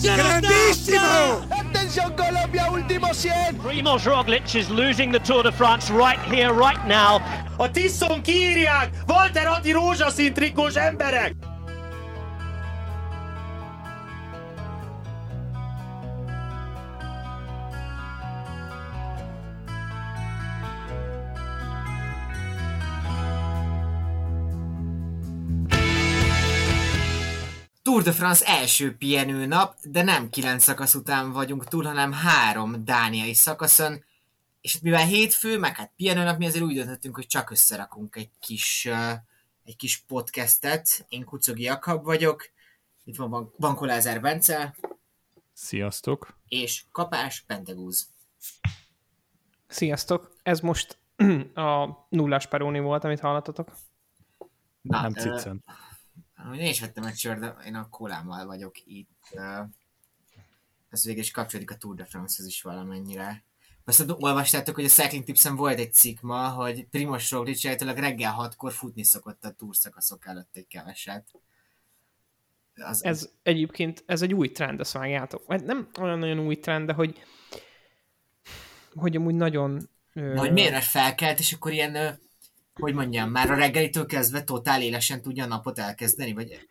Grandissimo! Attention Colombia, último 100! Primoz Roglic is losing the Tour de France right here, right now. A Tiszon kiírják! Walter Adi rózsaszín trikós emberek! Tour de France első pihenő nap, de nem kilenc szakasz után vagyunk túl, hanem három dániai szakaszon, és mivel hétfő, meg hát pihenő nap, mi azért úgy döntöttünk, hogy csak összerakunk egy kis, uh, egy kis podcastet. Én Kucogi Jakab vagyok, itt van Bankó Lázár Bence. Sziasztok. És Kapás Pentegúz. Sziasztok. Ez most a nullás peróni volt, amit hallottatok. Na, nem cicen. Uh, én is vettem egy sört, de én a kolámmal vagyok itt. Ez végül is kapcsolódik a Tour de France-hoz is valamennyire. Azt olvastátok, hogy a Cycling Tipsen volt egy cikk ma, hogy Primoz Roglic általában reggel hatkor futni szokott a túrszakaszok előtt egy keveset. Az... Ez egyébként, ez egy új trend, azt vágjátok. Hát nem olyan nagyon új trend, de hogy hogy amúgy nagyon... Na, hogy miért felkelt, és akkor ilyen hogy mondjam, már a reggelitől kezdve totál élesen tudja a napot elkezdeni, vagy?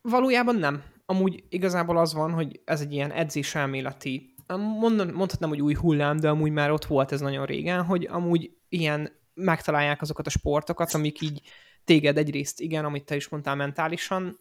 Valójában nem. Amúgy igazából az van, hogy ez egy ilyen edzés elméleti, mondhatnám, hogy új hullám, de amúgy már ott volt ez nagyon régen, hogy amúgy ilyen megtalálják azokat a sportokat, amik így téged egyrészt, igen, amit te is mondtál mentálisan,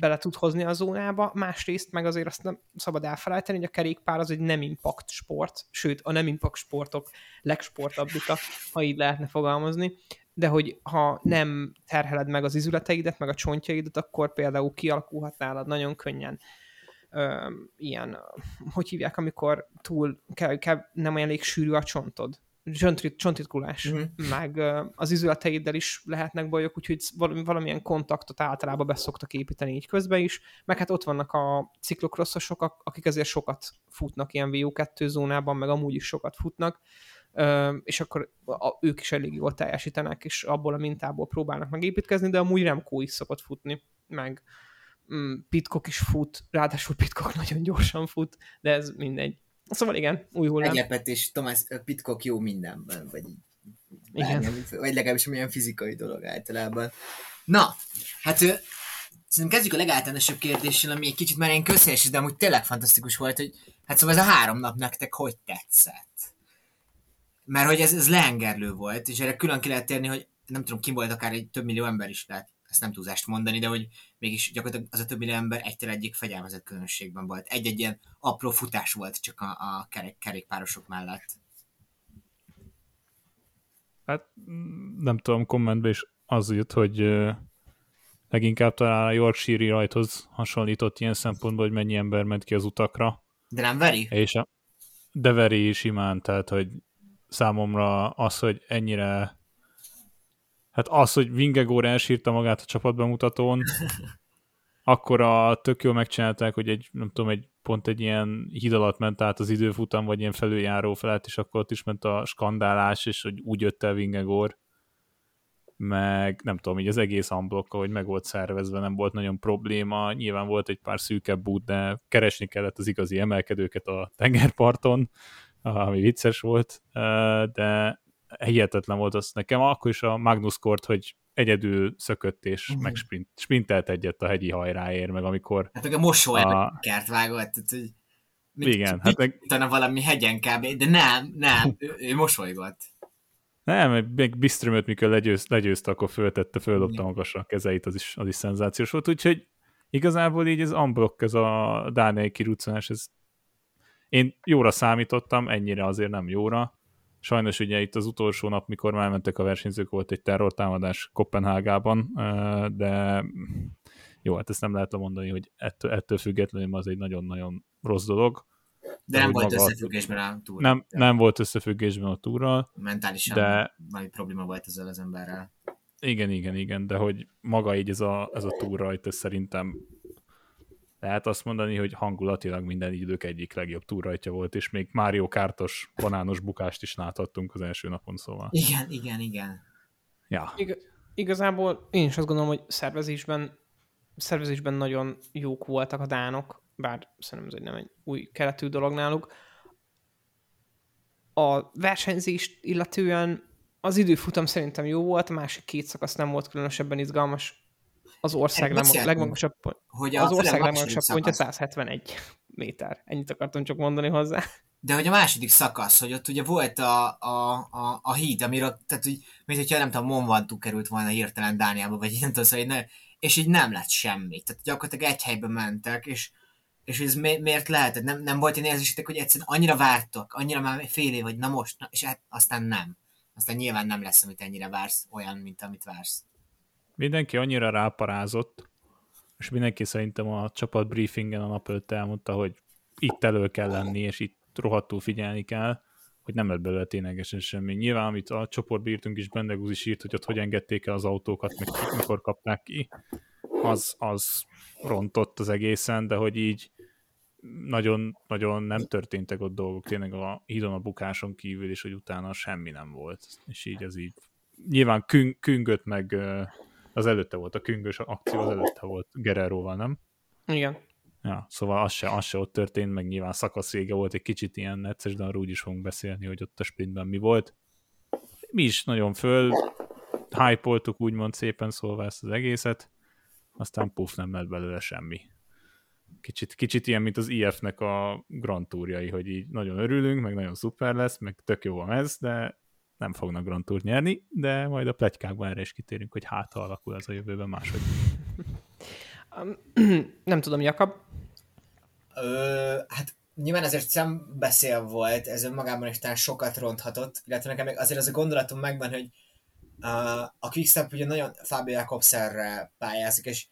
bele tud hozni a zónába, másrészt meg azért azt nem szabad elfelejteni, hogy a kerékpár az egy nem impact sport, sőt, a nem impact sportok legsportabbika, ha így lehetne fogalmazni, de hogy ha nem terheled meg az izületeidet, meg a csontjaidat, akkor például kialakulhat nálad nagyon könnyen ö, ilyen, hogy hívják, amikor túl kell, kell, nem olyan elég sűrű a csontod, csontitkulás, uh-huh. meg ö, az izületeiddel is lehetnek bajok, úgyhogy valamilyen kontaktot általában beszoktak építeni így közben is, meg hát ott vannak a ciklokrosszosok, akik azért sokat futnak ilyen VO2 zónában, meg amúgy is sokat futnak, és akkor a, ők is elég jól teljesítenek, és abból a mintából próbálnak megépítkezni, de amúgy Remco is szokott futni, meg mm, Pitkok is fut, ráadásul Pitkok nagyon gyorsan fut, de ez mindegy. Szóval igen, új hullám. és Tomás Pitkok jó mindenben, vagy igen. Bármilyen, vagy legalábbis milyen fizikai dolog általában. Na, hát szerintem kezdjük a legáltalánosabb kérdéssel, ami egy kicsit már ilyen közhelyes, de amúgy tényleg fantasztikus volt, hogy hát szóval ez a három nap nektek hogy tetszett? Mert hogy ez, ez leengerlő volt, és erre külön ki lehet térni, hogy nem tudom, ki volt akár egy több millió ember is, lehet ezt nem túlzást mondani, de hogy mégis gyakorlatilag az a több millió ember egytől egyik fegyelmezett közönségben volt. Egy-egy ilyen apró futás volt csak a, a kerék, kerékpárosok mellett. Hát nem tudom, kommentben is az jött, hogy leginkább talán a Yorkshire rajthoz hasonlított ilyen szempontból, hogy mennyi ember ment ki az utakra. De nem veri? És a, de veri is imán, tehát hogy számomra az, hogy ennyire hát az, hogy Vingegor elsírta magát a csapatbemutatón, akkor a tök jól megcsinálták, hogy egy, nem tudom, egy pont egy ilyen híd alatt ment át az időfutam, vagy ilyen felüljáró felett, és akkor ott is ment a skandálás, és hogy úgy jött el Vingegor, meg nem tudom, így az egész unblock, hogy meg volt szervezve, nem volt nagyon probléma, nyilván volt egy pár szűkebb út, de keresni kellett az igazi emelkedőket a tengerparton, ami vicces volt, de hihetetlen volt az nekem. Akkor is a Magnus Kort, hogy egyedül szökött és uh-huh. meg sprint, sprintelt egyet a hegyi hajráért, meg amikor... Hát meg a mosó a... kert vágott, tehát, hogy mit, igen, hát meg... Utána valami hegyen kb. De nem, nem, ő, ő mosolygott. Nem, még Biströmöt, mikor legyőz, legyőzte, akkor föltette, földobta magasra a kezeit, az is, az is szenzációs volt, úgyhogy igazából így ez unblock, ez a Dániai kiruccanás, ez én jóra számítottam, ennyire azért nem jóra. Sajnos ugye itt az utolsó nap, mikor már mentek a versenyzők, volt egy terrortámadás Kopenhágában, de jó, hát ezt nem lehet mondani, hogy ettől, ettől függetlenül az egy nagyon-nagyon rossz dolog. De, nem volt összefüggésben a túra. Nem, nem volt összefüggésben a túrral. Mentálisan de... valami probléma volt ezzel az emberrel. Igen, igen, igen, de hogy maga így ez a, ez a túra, rajta, ez szerintem lehet azt mondani, hogy hangulatilag minden idők egyik legjobb túrajtja volt, és még Mário Kártos banános bukást is láthattunk az első napon, szóval. Igen, igen, igen. Ja. Ig- igazából én is azt gondolom, hogy szervezésben, szervezésben nagyon jók voltak a dánok. bár szerintem ez egy nem egy új keletű dolog náluk. A versenyzést illetően az időfutam szerintem jó volt, a másik két szakasz nem volt különösebben izgalmas. Az ország leg, legmagasabb, hogy a az ország legmagasabb pontja szakasz. 171 méter. Ennyit akartam csak mondani hozzá. De hogy a második szakasz, hogy ott ugye volt a, a, a, a híd, amiről, tehát úgy, mint hogyha nem tudom, Monvantú került volna hirtelen Dániába, vagy nem tudom, szóval ne, és így nem lett semmi. Tehát gyakorlatilag egy helybe mentek, és, és ez mi, miért lehetett? Nem, nem volt ilyen érzésetek, hogy egyszerűen annyira vártok, annyira már fél év, hogy na most, na, és hát aztán nem. Aztán nyilván nem lesz, amit ennyire vársz, olyan, mint amit vársz. Mindenki annyira ráparázott, és mindenki szerintem a csapat briefingen a nap előtt elmondta, hogy itt elő kell lenni, és itt rohadtul figyelni kell, hogy nem lett belőle ténylegesen semmi. Nyilván, amit a csoportban írtunk is, Bendegúz is írt, hogy ott hogy engedték el az autókat, meg mikor kapták ki, az, az rontott az egészen, de hogy így nagyon, nagyon nem történtek ott dolgok, tényleg a hídon a bukáson kívül, és hogy utána semmi nem volt. És így ez így nyilván küng, küngött meg az előtte volt, a küngös akció az előtte volt Guerreroval, nem? Igen. Ja, szóval az se, az se ott történt, meg nyilván szakasz vége volt egy kicsit ilyen necces, de arról úgy is fogunk beszélni, hogy ott a sprintben mi volt. Mi is nagyon föl hype úgymond szépen szólva ezt az egészet, aztán puff, nem lett belőle semmi. Kicsit, kicsit ilyen, mint az IF-nek a Grand Tourjai, hogy így nagyon örülünk, meg nagyon szuper lesz, meg tök jó a ez, de nem fognak Grand Tour nyerni, de majd a pletykákban erre is kitérünk, hogy hát ha alakul ez a jövőben máshogy. Nem tudom, Jakab. Ö, hát nyilván ezért szembeszél volt, ez önmagában is talán sokat ronthatott, illetve nekem még azért az a gondolatom megvan, hogy uh, a Quickstep ugye nagyon Fabio Jakobsenre pályázik, és,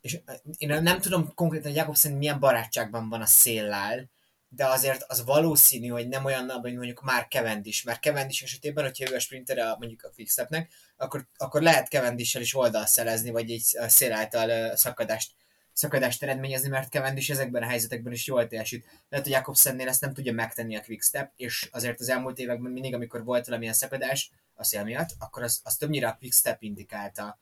és én nem tudom konkrétan, hogy Jakobsen milyen barátságban van a széllel, de azért az valószínű, hogy nem olyan nagy, mint mondjuk már Cavendish, mert Cavendish esetében, hogyha ő a sprinter a, mondjuk a Quickstepnek, akkor, akkor lehet Cavendishel is oldalszelezni, vagy egy szél által szakadást szakadást eredményezni, mert Cavendish ezekben a helyzetekben is jól teljesít. Lehet, hogy Jakobsennél ezt nem tudja megtenni a Quickstep, és azért az elmúlt években mindig, amikor volt valamilyen szakadás a szél miatt, akkor az, az többnyire a Quickstep indikálta.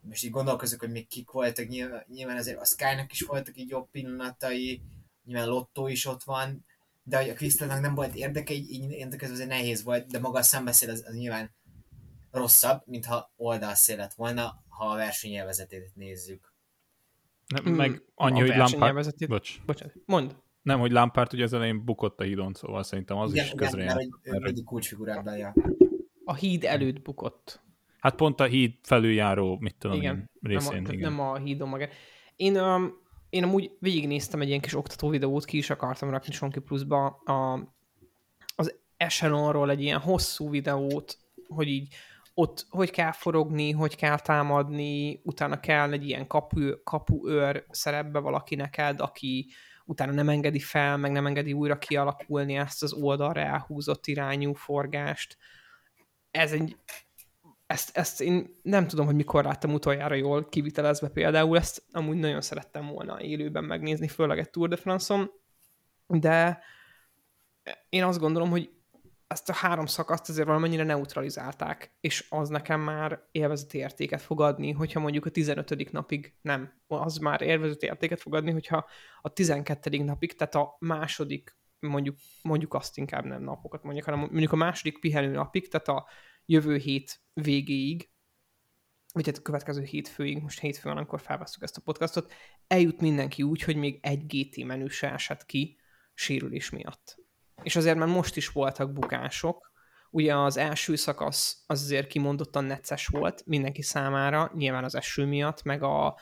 Most így gondolkozok, hogy még kik voltak, nyilván, nyilván azért a Skynak is voltak így jobb pillanatai, nyilván Lotto is ott van, de hogy a Quickstepnek nem volt érdeke, így, így érdekes, azért nehéz volt, de maga a szembeszél az, az nyilván rosszabb, mintha oldalszél lett volna, ha a versenyelvezetét nézzük. Nem, Mm, meg annyi, a hogy Lampard... Bocs. Bocsánat, mondd. Nem, hogy Lampard ugye az elején bukott a hídon, szóval szerintem az igen, is igen, közre mert járt. hogy ő mindig kulcsfigurában ja. A híd előtt bukott. Hát pont a híd felüljáró, mit tudom Igen, én, nem, részén, a, tehát igen. nem a hídon maga. Én, um, én amúgy végignéztem egy ilyen kis oktató videót, ki is akartam rakni Sonki Pluszba, a, az Echelonról egy ilyen hosszú videót, hogy így ott hogy kell forogni, hogy kell támadni, utána kell egy ilyen kapu, kapuőr szerepbe valaki neked, aki utána nem engedi fel, meg nem engedi újra kialakulni ezt az oldalra elhúzott irányú forgást. Ez egy ezt, ezt én nem tudom, hogy mikor láttam utoljára jól kivitelezve például, ezt amúgy nagyon szerettem volna élőben megnézni, főleg egy Tour de France-on, de én azt gondolom, hogy ezt a három szakaszt azért valamennyire neutralizálták, és az nekem már élvezeti értéket fog adni, hogyha mondjuk a 15. napig nem, az már élvezeti értéket fog adni, hogyha a 12. napig, tehát a második, mondjuk, mondjuk azt inkább nem napokat mondjuk, hanem mondjuk a második pihenő napig, tehát a jövő hét végéig, vagy hát a következő hétfőig, most hétfő van, amikor felveszünk ezt a podcastot, eljut mindenki úgy, hogy még egy GT menü se esett ki sérülés miatt. És azért már most is voltak bukások, ugye az első szakasz az azért kimondottan necces volt mindenki számára, nyilván az eső miatt, meg a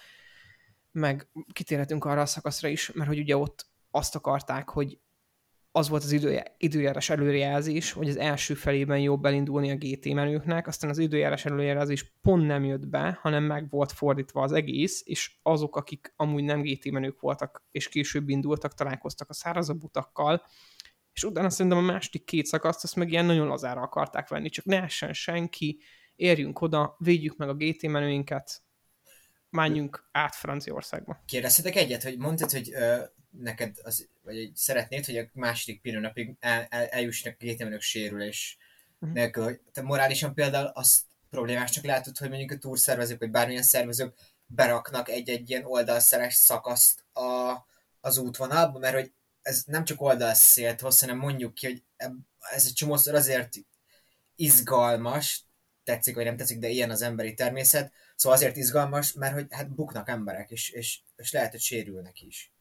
meg kitérhetünk arra a szakaszra is, mert hogy ugye ott azt akarták, hogy az volt az idője, időjárás előrejelzés, hogy az első felében jobb elindulni a GT menőknek, aztán az időjárás előrejelzés pont nem jött be, hanem meg volt fordítva az egész, és azok, akik amúgy nem GT menők voltak, és később indultak, találkoztak a szárazabb utakkal, és utána szerintem a második két szakaszt azt meg ilyen nagyon lazára akarták venni, csak ne essen senki, érjünk oda, védjük meg a GT menőinket, menjünk át Franciaországba. Kérdeztetek egyet, hogy mondtad, hogy ö, neked az, vagy hogy szeretnéd, hogy a második pillanapig el, el, eljussanak a gétemenők sérülés Mhm. nélkül. hogy Te morálisan például azt problémásnak látod, hogy mondjuk a túrszervezők, vagy bármilyen szervezők beraknak egy-egy ilyen oldalszeres szakaszt a, az útvonalba, mert hogy ez nem csak oldalszélt hoz, hanem mondjuk ki, hogy ez egy csomószor azért izgalmas, tetszik vagy nem tetszik, de ilyen az emberi természet, szóval azért izgalmas, mert hogy hát buknak emberek, és, és, és lehet, hogy sérülnek is.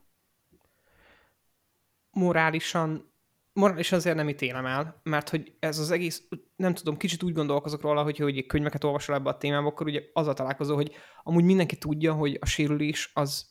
Morálisan morális azért nem ítélem el, mert hogy ez az egész, nem tudom, kicsit úgy gondolkozok róla, hogy, hogy könyveket olvasol ebbe a témába, akkor ugye az a találkozó, hogy amúgy mindenki tudja, hogy a sérülés az,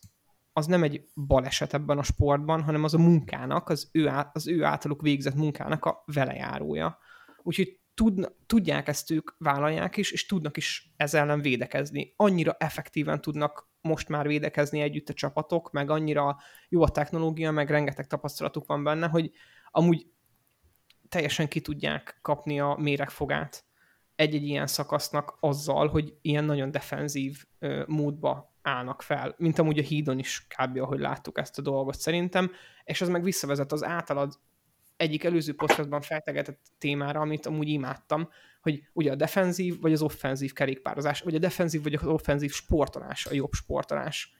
az nem egy baleset ebben a sportban, hanem az a munkának, az ő, az ő általuk végzett munkának a velejárója. Úgyhogy tud, tudják ezt ők, vállalják is, és tudnak is ezzel ellen védekezni. Annyira effektíven tudnak most már védekezni együtt a csapatok, meg annyira jó a technológia, meg rengeteg tapasztalatuk van benne, hogy amúgy teljesen ki tudják kapni a méregfogát egy-egy ilyen szakasznak azzal, hogy ilyen nagyon defenzív ö, módba állnak fel, mint amúgy a hídon is kb. ahogy láttuk ezt a dolgot szerintem, és az meg visszavezet az általad egyik előző podcastban feltegetett témára, amit amúgy imádtam, hogy ugye a defenzív vagy az offenzív kerékpározás, vagy a defenzív vagy az offenzív sportolás a jobb sportolás.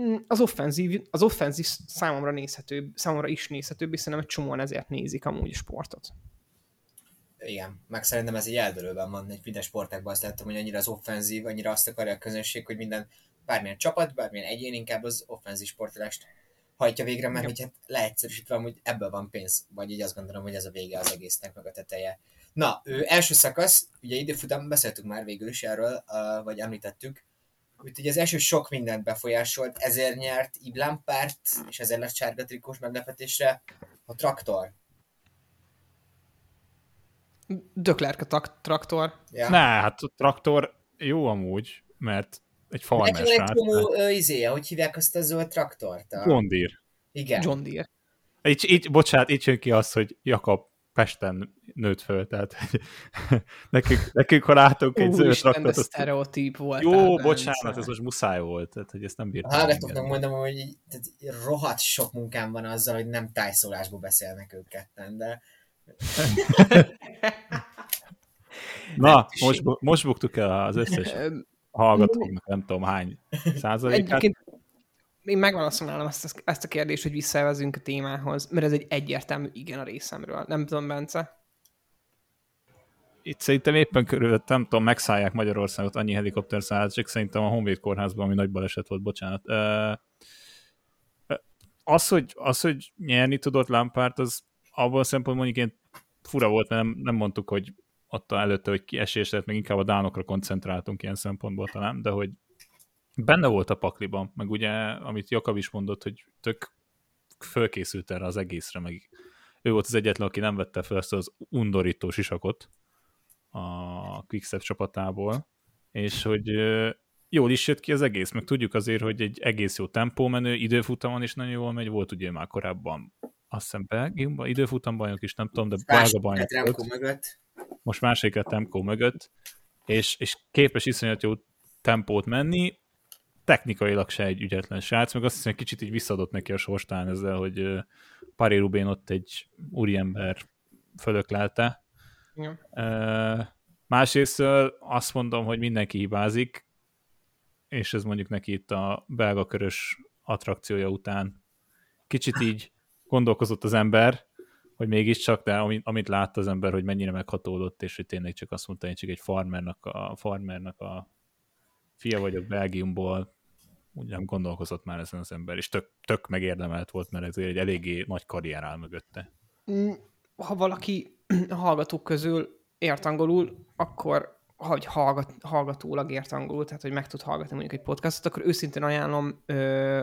Mm, az offenzív, az offenzív számomra nézhetőbb, számomra is nézhetőbb, hiszen nem egy csomóan ezért nézik amúgy a sportot. Igen, meg szerintem ez egy eldőlőben van, egy minden sportákban azt láttam, hogy annyira az offenzív, annyira azt akarja a közönség, hogy minden bármilyen csapat, bármilyen egyén inkább az offenzív sportolást hajtja végre, mert hogy hát leegyszerűsítve hogy ebből van pénz, vagy így azt gondolom, hogy ez a vége az egésznek, meg a teteje. Na, ő első szakasz, ugye időfutam, beszéltünk már végül is erről, uh, vagy említettük, Úgyhogy az első sok mindent befolyásolt, ezért nyert Iblán párt, és ezért lett sárga trikós meglepetésre a traktor. Döklerk a traktor. Ja. Ne, hát a traktor jó amúgy, mert egy farmer Neki egy csomó izéje, hogy hívják azt a zöld traktort? A... John Deere. Igen. John Deere. Így, így, bocsánat, így jön ki az, hogy Jakab Pesten nőtt föl, tehát nekünk, nekünk ha látunk egy zöld traktort... Azt... sztereotíp volt. Jó, bocsánat, ez most muszáj volt, tehát hogy ezt nem bírtam. Hallgatóknak mondom, hogy tehát rohadt sok munkám van azzal, hogy nem tájszólásból beszélnek ők ketten, de... Na, most, most buktuk el az összes hallgatóknak, nem tudom hány százalékát. Egyébként én megválaszolnálom ezt, ezt a kérdést, hogy visszavezünk a témához, mert ez egy egyértelmű igen a részemről. Nem tudom, Bence? Itt szerintem éppen körül, nem tudom, megszállják Magyarországot, annyi helikopter szállt, csak szerintem a Honvéd kórházban, ami nagy baleset volt, bocsánat. Az, hogy, az, hogy nyerni tudott Lampárt, az abban a szempontból mondjuk én fura volt, mert nem, nem mondtuk, hogy ott előtte, hogy ki esés lett, meg inkább a dánokra koncentráltunk ilyen szempontból talán, de hogy benne volt a pakliban, meg ugye, amit Jakab is mondott, hogy tök fölkészült erre az egészre, meg ő volt az egyetlen, aki nem vette fel ezt az undorító sisakot a Quickstep csapatából, és hogy jól is jött ki az egész, meg tudjuk azért, hogy egy egész jó tempómenő, időfutamon is nagyon jól megy, volt ugye már korábban azt hiszem Belgiumban, időfutambajnok is, nem tudom, de belga bajnok mögött. Most másik a Temco mögött, és, és képes iszonyat jó tempót menni, technikailag se egy ügyetlen srác, meg azt hiszem, hogy kicsit így visszadott neki a sorstán ezzel, hogy Paris Rubén ott egy úriember fölöklelte. Ja. Másrészt azt mondom, hogy mindenki hibázik, és ez mondjuk neki itt a belga körös attrakciója után kicsit így gondolkozott az ember, hogy mégiscsak, de amit, amit látta az ember, hogy mennyire meghatódott, és hogy tényleg csak azt mondta, hogy csak egy farmernak a, farmernak a fia vagyok Belgiumból, nem gondolkozott már ezen az ember, és tök, tök megérdemelt volt, mert ez egy eléggé nagy karrier áll mögötte. Mm, ha valaki a hallgatók közül ért angolul, akkor hogy hallgat, hallgatólag ért angolul, tehát hogy meg tud hallgatni mondjuk egy podcastot, akkor őszintén ajánlom ö,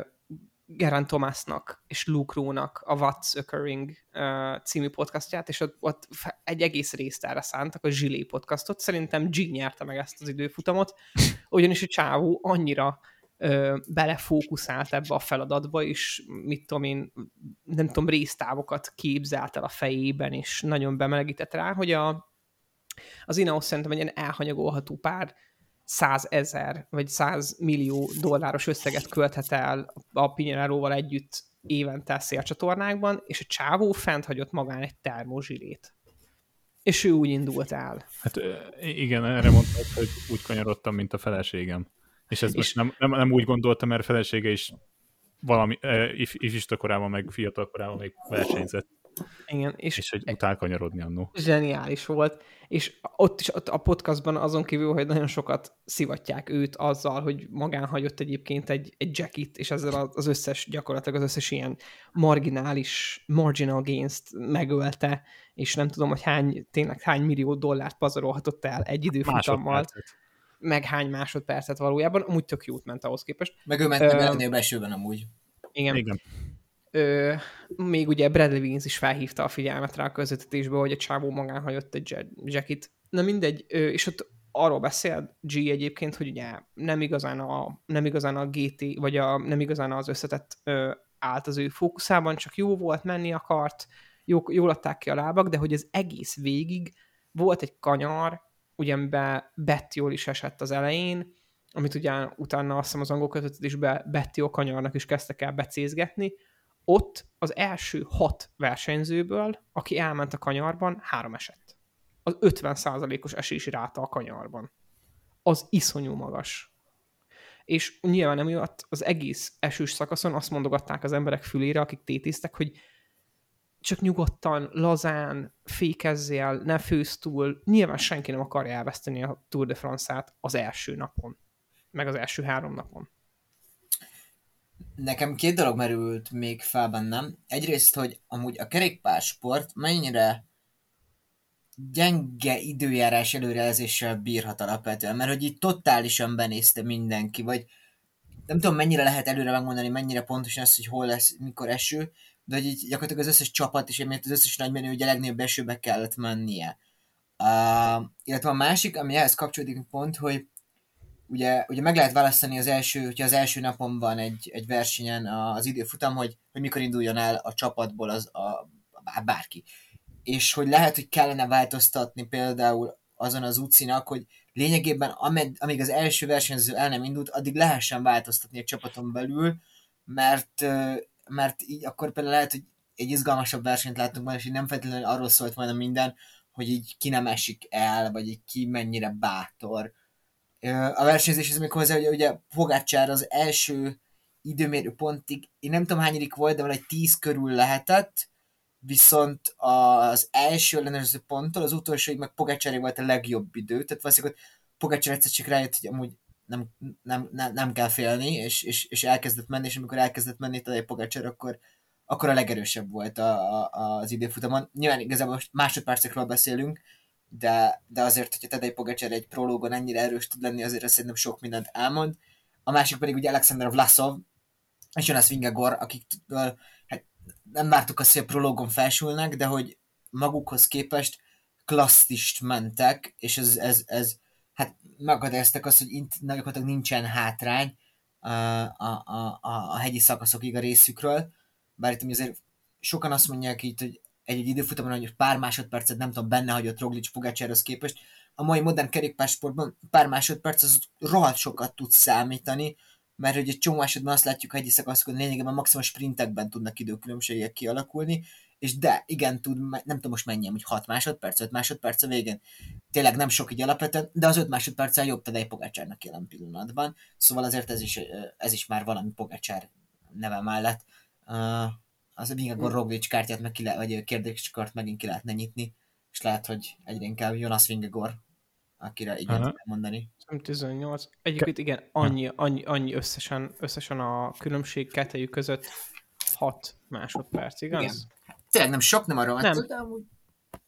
Geraint Thomasnak és Luke Rónak a What's Occurring uh, című podcastját, és ott, ott egy egész részt erre szántak, a Zsilé podcastot. Szerintem G nyerte meg ezt az időfutamot, ugyanis a csávó annyira belefókuszált ebbe a feladatba, és mit tudom én, nem tudom, résztávokat képzelt el a fejében, és nagyon bemelegített rá, hogy a, az Ineos szerintem egy ilyen elhanyagolható pár százezer vagy száz millió dolláros összeget költhet el a Pinyeráróval együtt évente szélcsatornákban, és a csávó fent hagyott magán egy termozsilét. És ő úgy indult el. Hát igen, erre mondtad, hogy úgy kanyarodtam, mint a feleségem. És ez és most nem, nem, nem úgy gondoltam, mert a felesége is valami uh, if, ifista korában, meg fiatal korában még versenyzett, Igen, és, és hogy utál kanyarodni annó. zseniális volt, és ott is ott a podcastban azon kívül, hogy nagyon sokat szivatják őt azzal, hogy magán hagyott egyébként egy, egy jackit, és ezzel az- összes, gyakorlatilag az összes ilyen marginális, marginal gains-t megölte, és nem tudom, hogy hány, tényleg hány millió dollárt pazarolhatott el egy időfutammal, meg hány másodpercet valójában, amúgy tök jót ment ahhoz képest. Meg ő ment Ö, meg a esőben amúgy. Igen. Igen. Ö, még ugye Bradley Wiggins is felhívta a figyelmet rá a közvetítésbe, hogy a csávó magán hagyott egy ja- jackit. Na mindegy, ö, és ott arról beszél G egyébként, hogy ugye nem igazán a, nem igazán a GT, vagy a, nem igazán az összetett ö, állt az ő fókuszában, csak jó volt, menni akart, jó, jól adták ki a lábak, de hogy az egész végig volt egy kanyar, ugye Betty jól is esett az elején, amit ugye utána azt hiszem az angol közvetítésben Betty kanyarnak is kezdtek el becézgetni, ott az első hat versenyzőből, aki elment a kanyarban, három esett. Az 50%-os esési ráta a kanyarban. Az iszonyú magas. És nyilván emiatt az egész esős szakaszon azt mondogatták az emberek fülére, akik tétéztek, hogy csak nyugodtan, lazán, fékezzél, ne főzz túl. Nyilván senki nem akarja elveszteni a Tour de France-át az első napon. Meg az első három napon. Nekem két dolog merült még fel bennem. Egyrészt, hogy amúgy a kerékpársport mennyire gyenge időjárás előrejelzéssel bírhat alapvetően, mert hogy így totálisan benézte mindenki, vagy nem tudom mennyire lehet előre megmondani, mennyire pontosan az, hogy hol lesz, mikor eső, de hogy így gyakorlatilag az összes csapat és emiatt az összes nagy menő ugye legnagyobb esőbe kellett mennie. Uh, illetve a másik, ami ehhez kapcsolódik pont, hogy ugye, ugye meg lehet választani az első, hogyha az első napon van egy, egy versenyen az időfutam, hogy, hogy mikor induljon el a csapatból az a, a bárki. És hogy lehet, hogy kellene változtatni például azon az úcinak, hogy lényegében amed, amíg az első versenyző el nem indult, addig lehessen változtatni a csapaton belül, mert, mert így akkor például lehet, hogy egy izgalmasabb versenyt látunk majd, és így nem feltétlenül arról szólt volna minden, hogy így ki nem esik el, vagy így ki mennyire bátor. A versenyzéshez még hozzá, hogy ugye Pogácsár az első időmérő pontig, én nem tudom hányadik volt, de valahogy 10 körül lehetett, viszont az első ellenőrző ponttól az utolsóig meg Pogácsári volt a legjobb idő, tehát valószínűleg ott Pogácsár egyszer csak rájött, hogy amúgy nem, nem, nem, nem kell félni, és, és, és elkezdett menni, és amikor elkezdett menni Tadej Pogácsár, akkor, akkor a legerősebb volt a, a, az időfutamon. Nyilván igazából most másodpercekről beszélünk, de, de azért, hogyha Tadej Pogácsár egy prológon ennyire erős tud lenni, azért szerintem sok mindent elmond. A másik pedig ugye Alexander Vlasov, és Jonas Vingegor, akik hát nem vártuk azt, hogy a prológon felsülnek, de hogy magukhoz képest klasszist mentek, és ez, ez, ez hát megadáztak azt, hogy int, gyakorlatilag nincsen hátrány a, a, a, a hegyi szakaszokig a részükről, bár itt azért sokan azt mondják itt, hogy egy-egy időfutamon, hogy pár másodpercet nem tudom, benne hagyott Roglic Pogácsához képest, a mai modern kerékpársportban pár másodperc az rohadt sokat tud számítani, mert hogy egy csomó esetben azt látjuk, hogy hegyi szakaszokon lényegében maximum sprintekben tudnak időkülönbségek kialakulni, és de, igen, tud, nem tudom most mennyi, hogy 6 másodperc, 5 másodperc a végén. Tényleg nem sok így alapvetően, de az 5 másodperccel jobb Tadej Pogácsárnak jelen pillanatban. Szóval azért ez is, ez is már valami Pogácsár neve mellett. Uh, az a Vingagor Roglic kártyát meg ki le, vagy kérdéskart megint ki lehetne nyitni, és lehet, hogy egyre inkább Jonas Vingagor, akire igen Aha. tudok mondani. Nem 18. Egyébként igen, annyi, annyi, annyi összesen, összesen a különbség kettejük között 6 másodperc, igaz? Igen. Tényleg nem sok, nem arra van, Nem. de amúgy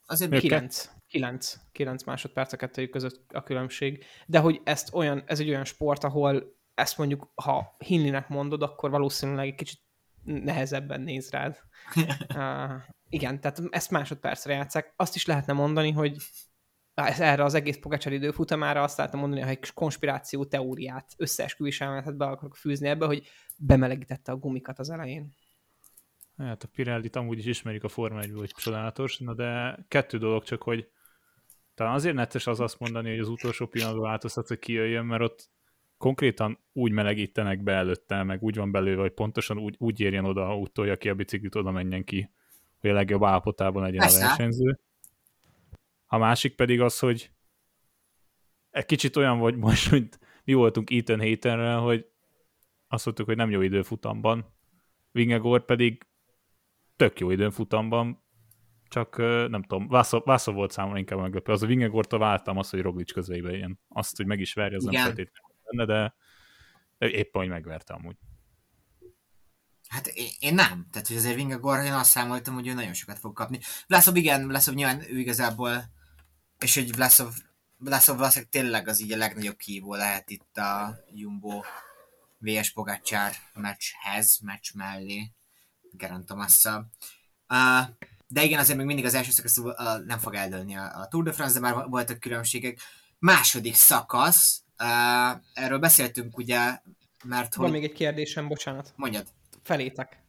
azért Még még 9, 9, 9 másodperc a kettőjük között a különbség. De hogy ezt olyan, ez egy olyan sport, ahol ezt mondjuk, ha hinlinek mondod, akkor valószínűleg egy kicsit nehezebben néz rád. uh, igen, tehát ezt másodpercre játszák. Azt is lehetne mondani, hogy ez erre az egész Pogacsár időfutamára azt lehetne mondani, hogy egy konspiráció teóriát, összeesküvés elméletet be akarok fűzni ebbe, hogy bemelegítette a gumikat az elején. Hát a Pirellit amúgy is ismerjük a Forma 1 hogy csodálatos, na de kettő dolog csak, hogy talán azért netes az azt mondani, hogy az utolsó pillanatban változtat, hogy kijöjjön, mert ott konkrétan úgy melegítenek be előtte, meg úgy van belőle, hogy pontosan úgy, úgy érjen oda, úgy tolja ki a biciklit, oda menjen ki, hogy a legjobb állapotában legyen Persze. a versenyző. A másik pedig az, hogy egy kicsit olyan vagy most, mint mi voltunk Ethan Haterrel, hogy azt mondtuk, hogy nem jó időfutamban, Vingegor pedig tök jó időn futamban, csak nem tudom, Vászó, volt számomra inkább meglepő. Az a Vingegortól váltam azt, hogy Roglic közébe ilyen. Azt, hogy meg is verje, az Igen. nem feltétlenül benne, de, éppen, hogy megverte amúgy. Hát én, nem. Tehát, hogy azért Vingegor, én azt számoltam, hogy ő nagyon sokat fog kapni. Vlaszov igen, Vlaszov nyilván ő igazából, és hogy Vlaszov, Vlaszov valószínűleg tényleg az így a legnagyobb kívó lehet itt a Jumbo VS Pogacsár meccshez, meccs mellé, Gerant Tomasszal. Uh, de igen, azért még mindig az első szakasz uh, nem fog eldőlni a, a Tour de France, de már voltak különbségek. Második szakasz, uh, erről beszéltünk ugye, mert Van hogy... még egy kérdésem, bocsánat. Mondjad. Felétek.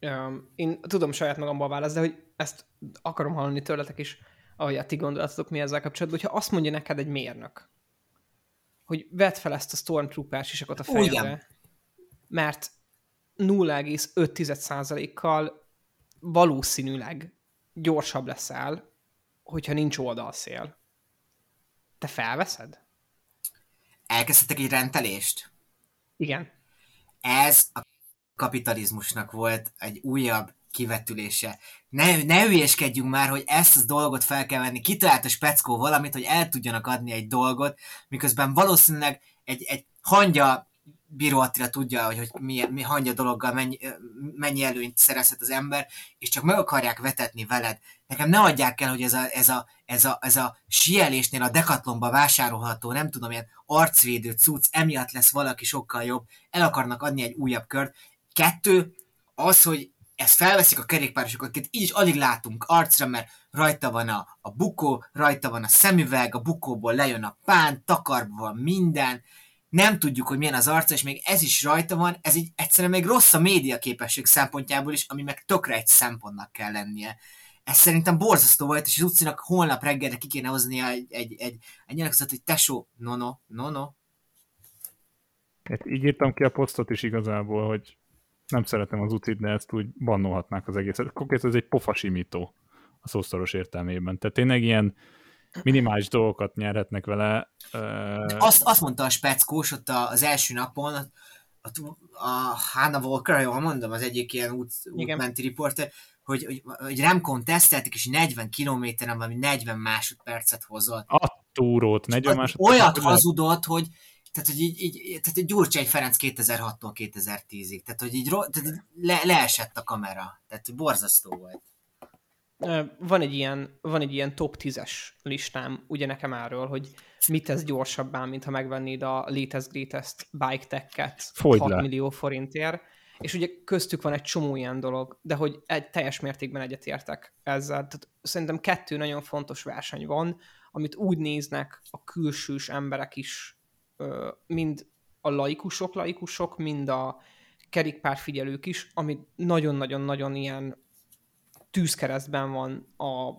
Um, én tudom saját magamban a választ, de hogy ezt akarom hallani tőletek is, ahogy a ti gondolatotok mi ezzel kapcsolatban, hogyha azt mondja neked egy mérnök, hogy vedd fel ezt a Stormtrooper sisakot a fejedre, mert 0,5%-kal valószínűleg gyorsabb leszel, hogyha nincs oldalszél. Te felveszed? Elkezdhetek egy rendelést? Igen. Ez a kapitalizmusnak volt egy újabb kivetülése. Ne, ne hülyeskedjünk már, hogy ezt a dolgot fel kell venni. Kitalált a speckó valamit, hogy el tudjanak adni egy dolgot, miközben valószínűleg egy, egy hangya Bíró Attila tudja, hogy, hogy mi, mi hangya dologgal mennyi, mennyi előnyt szerezhet az ember, és csak meg akarják vetetni veled. Nekem ne adják el, hogy ez a, ez a, ez a, ez a sielésnél a dekatlomba vásárolható, nem tudom, ilyen arcvédő cucc, emiatt lesz valaki sokkal jobb, el akarnak adni egy újabb kört. Kettő, az, hogy ezt felveszik a kerékpárosok, akiket így is alig látunk arcra, mert rajta van a, a bukó, rajta van a szemüveg, a bukóból lejön a pán, takarban van minden, nem tudjuk, hogy milyen az arca, és még ez is rajta van, ez így egyszerűen még rossz a média képesség szempontjából is, ami meg tökre egy szempontnak kell lennie. Ez szerintem borzasztó volt, és az utcinak holnap reggelre ki kéne hoznia egy, egy, egy, egy nyilatkozatot, hogy tesó, nono, nono. Hát így írtam ki a posztot is igazából, hogy nem szeretem az ucit, de ezt úgy bannolhatnák az egészet. Konkrétan ez egy pofasimító a szószoros értelmében. Tehát tényleg ilyen minimális dolgokat nyerhetnek vele. Azt, azt mondta a speckós ott az első napon, a, a Hanna Volker, jól mondom, az egyik ilyen út, útmenti riporter, hogy, hogy, hogy Remcon teszteltek, és 40 kilométeren valami 40 másodpercet hozott. A túrót, 40 másodpercet. Olyat hazudott, hogy tehát, hogy így, így tehát egy Gyurcsány Ferenc 2006-tól 2010-ig, tehát, hogy így tehát le, leesett a kamera, tehát hogy borzasztó volt. Van egy ilyen, van egy ilyen top 10-es listám, ugye nekem erről, hogy mit tesz gyorsabbá, mint ha megvennéd a latest greatest bike tech-et 6 le. millió forintért, és ugye köztük van egy csomó ilyen dolog, de hogy egy teljes mértékben egyetértek ezzel. Tehát szerintem kettő nagyon fontos verseny van, amit úgy néznek a külsős emberek is, mind a laikusok, laikusok, mind a kerékpárfigyelők is, ami nagyon-nagyon-nagyon ilyen tűzkeresztben van a,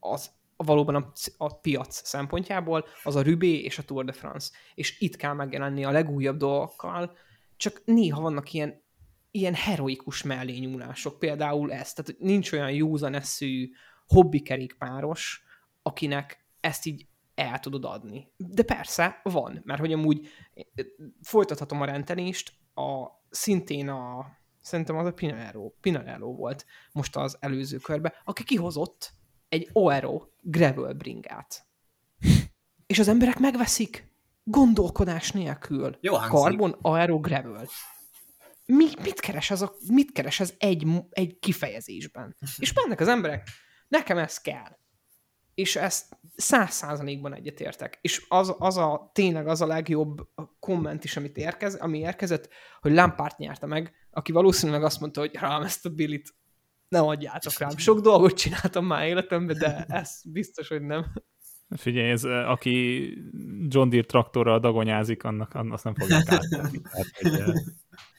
az, valóban a, a piac szempontjából, az a Rubé és a Tour de France. És itt kell megjelenni a legújabb dolgokkal, csak néha vannak ilyen, ilyen heroikus mellényúlások, például ez. Tehát nincs olyan józan eszű hobbi kerékpáros, akinek ezt így el tudod adni. De persze, van, mert hogy amúgy folytathatom a rendelést, a, szintén a szerintem az a Pinarello, Pinarello volt most az előző körbe, aki kihozott egy Oero gravel bringát. És az emberek megveszik gondolkodás nélkül. Jó Carbon Aero Gravel. Mi, mit, keres ez a, mit keres ez egy, egy kifejezésben? És mennek az emberek, nekem ez kell. És ezt száz százalékban egyetértek. És az, az a tényleg az a legjobb komment is, amit érkez, ami érkezett, hogy Lampárt nyerte meg, aki valószínűleg azt mondta, hogy rám ezt a Billit ne adjátok rám. Sok dolgot csináltam már életemben, de ez biztos, hogy nem. Figyelj, ez, aki John Deere traktorral dagonyázik, annak, azt nem fogják átadni.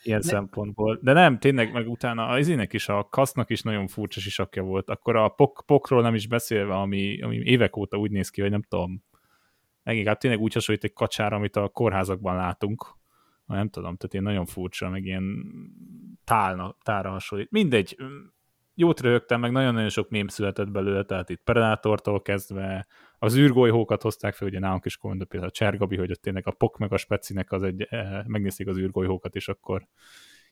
Ilyen ne. szempontból. De nem, tényleg, meg utána az ének is, a kasznak is nagyon furcsa sisakja volt. Akkor a pok, pokról nem is beszélve, ami, ami évek óta úgy néz ki, hogy nem tudom, leginkább tényleg úgy hasonlít egy kacsára, amit a kórházakban látunk. Nem tudom, tehát én nagyon furcsa, meg ilyen tálna, tára hasonlít. Mindegy, jót röhögtem, meg nagyon-nagyon sok mém született belőle, tehát itt Predatortól kezdve az űrgolyhókat hozták fel, ugye nálunk is komolyan, például a Csergabi, hogy ott tényleg a pok meg a specinek az egy, eh, megnézték az űrgolyhókat, és akkor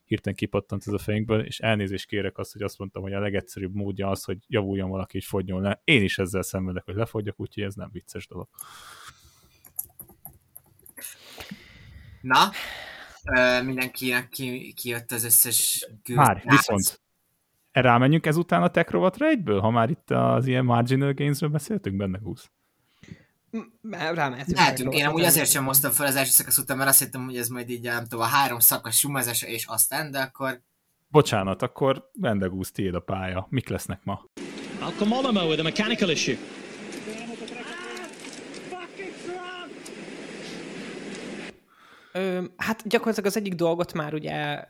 hirtelen kipattant ez a fejünkből, és elnézést kérek azt, hogy azt mondtam, hogy a legegyszerűbb módja az, hogy javuljon valaki, és fogjon le. Én is ezzel szenvedek, hogy lefogyjak, úgyhogy ez nem vicces dolog. Na, mindenkinek ki, kijött az összes gőz. Már, viszont rámenjünk ezután a tech rovatra egyből, ha már itt az ilyen marginal gainsről beszéltünk benne húsz. Rámehetünk. Lehetünk, én amúgy azért sem moztam fel az első szakasz után, mert azt hittem, hogy ez majd így nem tudom, a három szakasz sumazás és aztán, de akkor Bocsánat, akkor Vendegúz, tiéd a pálya. Mik lesznek ma? Malcolm Olamo with a mechanical issue. Ö, hát gyakorlatilag az egyik dolgot már ugye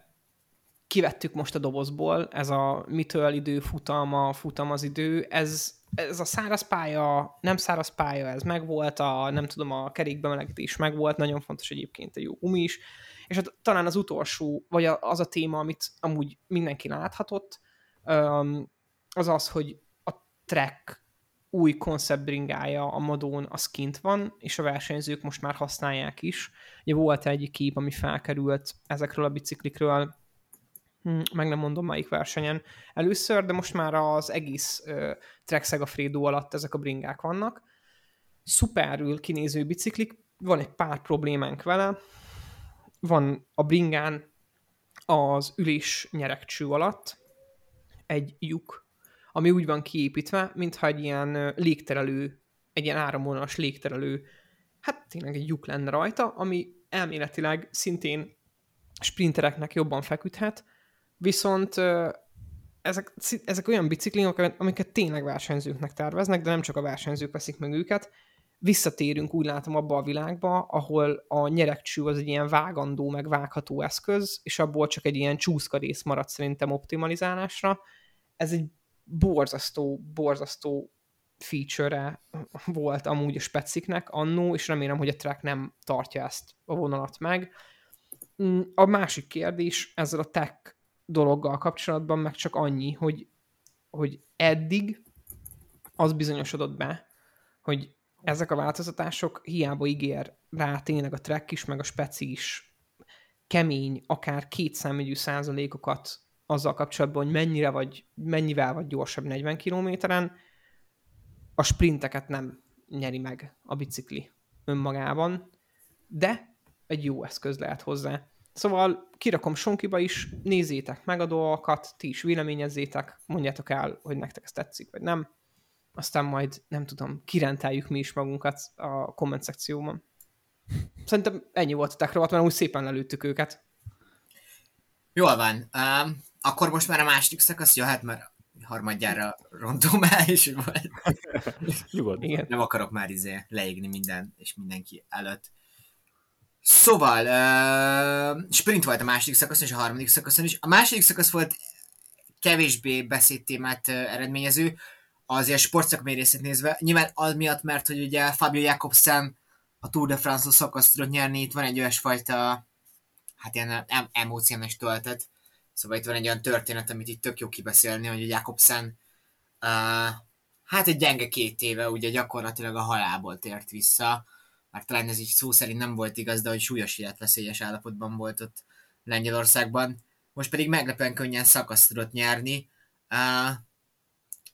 kivettük most a dobozból, ez a mitől idő, futalma, futam az idő, ez, ez a száraz pálya, nem száraz pálya, ez megvolt, a, nem tudom, a kerékbemelegítés megvolt, nagyon fontos egyébként a jó gumi is, és hát talán az utolsó, vagy az a téma, amit amúgy mindenki láthatott, az az, hogy a track új konceptbringája a modón az kint van, és a versenyzők most már használják is. Ugye volt egy kép, ami felkerült ezekről a biciklikről, meg nem mondom melyik versenyen először, de most már az egész uh, Trek Segafredo alatt ezek a bringák vannak. Szuperül kinéző biciklik, van egy pár problémánk vele, van a bringán az ülés nyerekcső alatt egy lyuk, ami úgy van kiépítve, mintha egy ilyen légterelő, egy ilyen áramvonalas légterelő, hát tényleg egy lyuk lenne rajta, ami elméletileg szintén sprintereknek jobban feküdhet, viszont ezek, ezek olyan biciklik, amiket tényleg versenyzőknek terveznek, de nem csak a versenyzők veszik meg őket, visszatérünk úgy látom abba a világba, ahol a nyerekcső az egy ilyen vágandó, meg vágható eszköz, és abból csak egy ilyen csúszka rész maradt szerintem optimalizálásra. Ez egy borzasztó, borzasztó feature volt amúgy a speciknek annó, és remélem, hogy a track nem tartja ezt a vonalat meg. Mm, a másik kérdés ezzel a tech dologgal kapcsolatban meg csak annyi, hogy, hogy eddig az bizonyosodott be, hogy ezek a változtatások hiába ígér rá tényleg a track is, meg a speci is kemény, akár két számjegyű százalékokat azzal kapcsolatban, hogy mennyire vagy, mennyivel vagy gyorsabb 40 kilométeren, a sprinteket nem nyeri meg a bicikli önmagában, de egy jó eszköz lehet hozzá. Szóval kirakom sonkiba is, nézzétek meg a dolgokat, ti is véleményezzétek, mondjátok el, hogy nektek ez tetszik, vagy nem aztán majd, nem tudom, kirenteljük mi is magunkat a komment szekcióban. Szerintem ennyi volt a techrovat, mert úgy szépen lelőttük őket. Jól van. Um, akkor most már a második szakasz jöhet, mert harmadjára rontom el, és volt. Nyugodt. Igen. Nem akarok már izé leégni minden és mindenki előtt. Szóval, uh, sprint volt a második szakaszon és a harmadik szakaszon is. A második szakasz volt kevésbé beszédtémát uh, eredményező az ilyen sportszakmai részét nézve, nyilván az miatt, mert hogy ugye Fabio Jakobsen a Tour de France-on szakaszt tudott nyerni, itt van egy olyasfajta hát ilyen em- emóciós töltet, szóval itt van egy olyan történet, amit itt tök jó kibeszélni, hogy Jakobsen uh, hát egy gyenge két éve, ugye gyakorlatilag a halálból tért vissza, már talán ez így szó szerint nem volt igaz, de hogy súlyos életveszélyes állapotban volt ott Lengyelországban. Most pedig meglepően könnyen szakaszt tudott nyerni. Uh,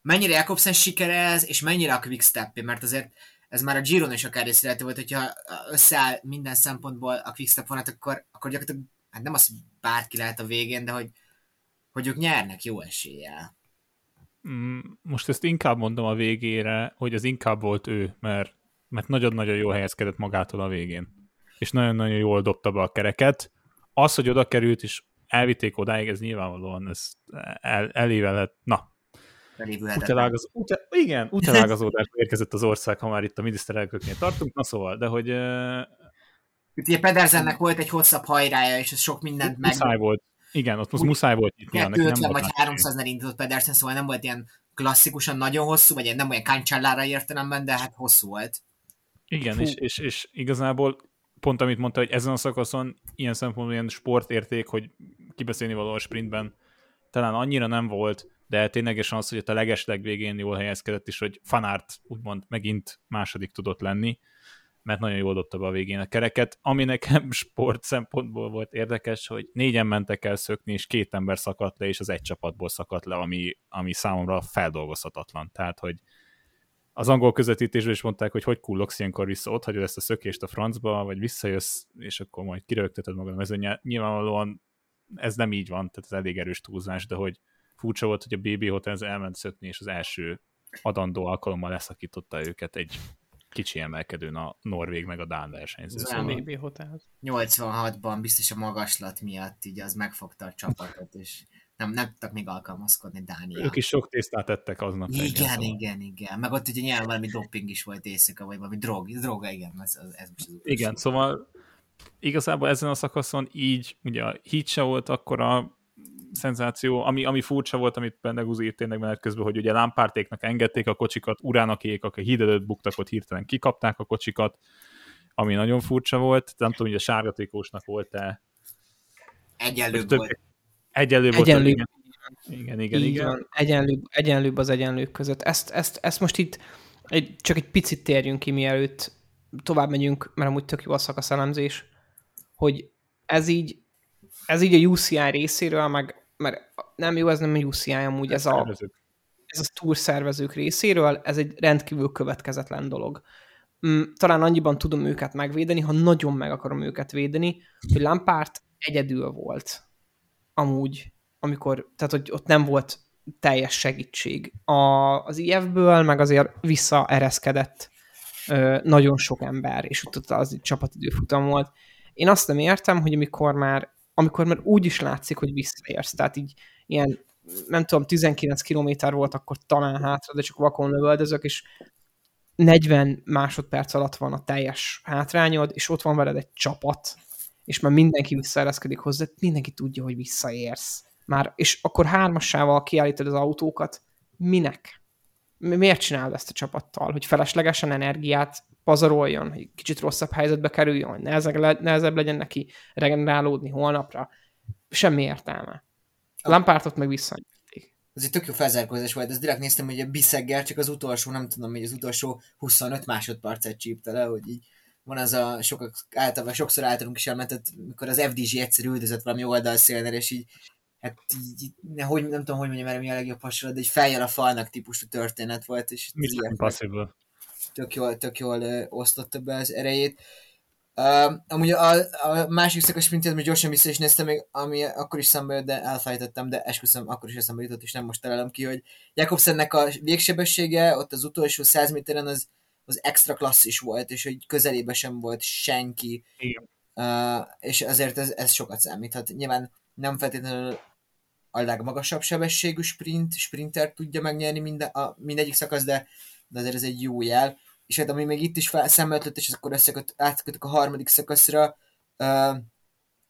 mennyire Jakobsen sikere ez, és mennyire a quick step mert azért ez már a Giron is akár észrevehető volt, hogyha összeáll minden szempontból a quick step vonat, akkor, akkor gyakorlatilag, hát nem az, hogy bárki lehet a végén, de hogy, hogy ők nyernek jó eséllyel. Mm, most ezt inkább mondom a végére, hogy az inkább volt ő, mert, mert nagyon-nagyon jól helyezkedett magától a végén. És nagyon-nagyon jól dobta be a kereket. Az, hogy oda került, és elvitték odáig, ez nyilvánvalóan ez el, elével lett, na, Utelágaz, ute, igen, utelágazódás érkezett az ország, ha már itt a miniszterelnököknél tartunk, na szóval, de hogy... Itt ugye Pedersennek volt egy hosszabb hajrája, és ez sok mindent meg... Muszáj volt. Igen, ott most muszáj volt itt. 250 vagy 300 ner indított Pedersen, szóval nem volt ilyen klasszikusan nagyon hosszú, vagy nem olyan kánycsellára értelemben, de hát hosszú volt. Igen, és, és, és, igazából pont amit mondta, hogy ezen a szakaszon ilyen szempontból ilyen sportérték, hogy kibeszélni való a sprintben, talán annyira nem volt, de ténylegesen az, hogy a legesleg végén jól helyezkedett, és hogy fanárt úgymond megint második tudott lenni, mert nagyon jól dobta be a végén a kereket, ami nekem sport szempontból volt érdekes, hogy négyen mentek el szökni, és két ember szakadt le, és az egy csapatból szakadt le, ami, ami számomra feldolgozhatatlan. Tehát, hogy az angol közvetítésben is mondták, hogy hogy kullogsz ilyenkor vissza, ott hagyod ezt a szökést a francba, vagy visszajössz, és akkor majd kirögteted magad a mezőnyel. Nyilvánvalóan ez nem így van, tehát ez elég erős túlzás, de hogy furcsa volt, hogy a BB Hotel elment szökni, és az első adandó alkalommal leszakította őket egy kicsi emelkedőn a Norvég meg a Dán versenyző. Ez szóval... BB Hotel. 86-ban biztos a magaslat miatt így az megfogta a csapatot, és nem, nem tudtak még alkalmazkodni Dániel. Ők is sok tésztát ettek aznap. Igen, igen, szóval. igen, igen. Meg ott ugye nyilván valami doping is volt éjszaka, vagy valami drog, droga, igen, ez, ez most az Igen, szóval igazából ezen a szakaszon így, ugye a hit se volt akkor a szenzáció, ami, ami furcsa volt, amit Pendegúzi írt tényleg menet közben, hogy ugye lámpártéknak engedték a kocsikat, uránakék, akik híd előtt buktak, ott hirtelen kikapták a kocsikat, ami nagyon furcsa volt. Nem tudom, hogy a sárgatékósnak volt-e Egyenlőbb volt. Egyenlőbb volt. Egyenlőbb. Igen, igen, igen. Így igen. Van. Egyenlőbb, egyenlőbb az egyenlők között. Ezt, ezt, ezt most itt egy, csak egy picit térjünk ki, mielőtt tovább megyünk, mert amúgy tök jó a szakaszelemzés, hogy ez így, ez így a UCI részéről, meg, mert nem jó, ez nem a UCI amúgy, ez a, ez a tour szervezők részéről, ez egy rendkívül következetlen dolog. Mm, talán annyiban tudom őket megvédeni, ha nagyon meg akarom őket védeni, hogy Lampárt egyedül volt amúgy, amikor, tehát hogy ott nem volt teljes segítség. A, az IF-ből meg azért visszaereszkedett ö, nagyon sok ember, és ott az csapatidőfutam volt. Én azt nem értem, hogy amikor már, amikor már úgy is látszik, hogy visszaérsz, tehát így ilyen, nem tudom, 19 kilométer volt akkor talán hátra, de csak vakon lövöldözök, és 40 másodperc alatt van a teljes hátrányod, és ott van veled egy csapat, és már mindenki visszaereszkedik hozzá, mindenki tudja, hogy visszaérsz. Már, és akkor hármassával kiállítod az autókat, minek? Miért csinálod ezt a csapattal? Hogy feleslegesen energiát pazaroljon, hogy kicsit rosszabb helyzetbe kerüljön, hogy nehezebb, le, nehezebb legyen neki regenerálódni holnapra. Semmi értelme. A Lampártot meg visszanyitték. Ez egy tök jó felzárkózás volt, ezt direkt néztem, hogy a Biszeggel csak az utolsó, nem tudom, hogy az utolsó 25 másodpercet csípte le, hogy így van az a sokak, általában, sokszor általunk is elmentett, mikor az FDG egyszer üldözött valami oldalszélnél, és így hát így, hogy, nem tudom, hogy mondjam erre mi a legjobb hasonlat, de egy fejjel a falnak típusú történet volt, és Mission Impossible. Tök jól, tök jól osztotta be az erejét. Uh, amúgy a, a másik szakasz sprintet most gyorsan vissza is néztem még, ami akkor is szembe jött, de elfelejtettem, de esküszöm, akkor is eszembe jutott, és nem most találom ki, hogy Jakobsennek a végsebessége ott az utolsó 100 méteren az, az extra klasszis volt, és hogy közelébe sem volt senki. Igen. Uh, és azért ez, ez sokat számíthat. Nyilván nem feltétlenül a legmagasabb sebességű sprint, sprinter tudja megnyerni minden, a, mindegyik szakasz, de, de azért ez egy jó jel. És hát ami még itt is szemléltett, és akkor összeköt, átkötök a harmadik szakaszra, uh,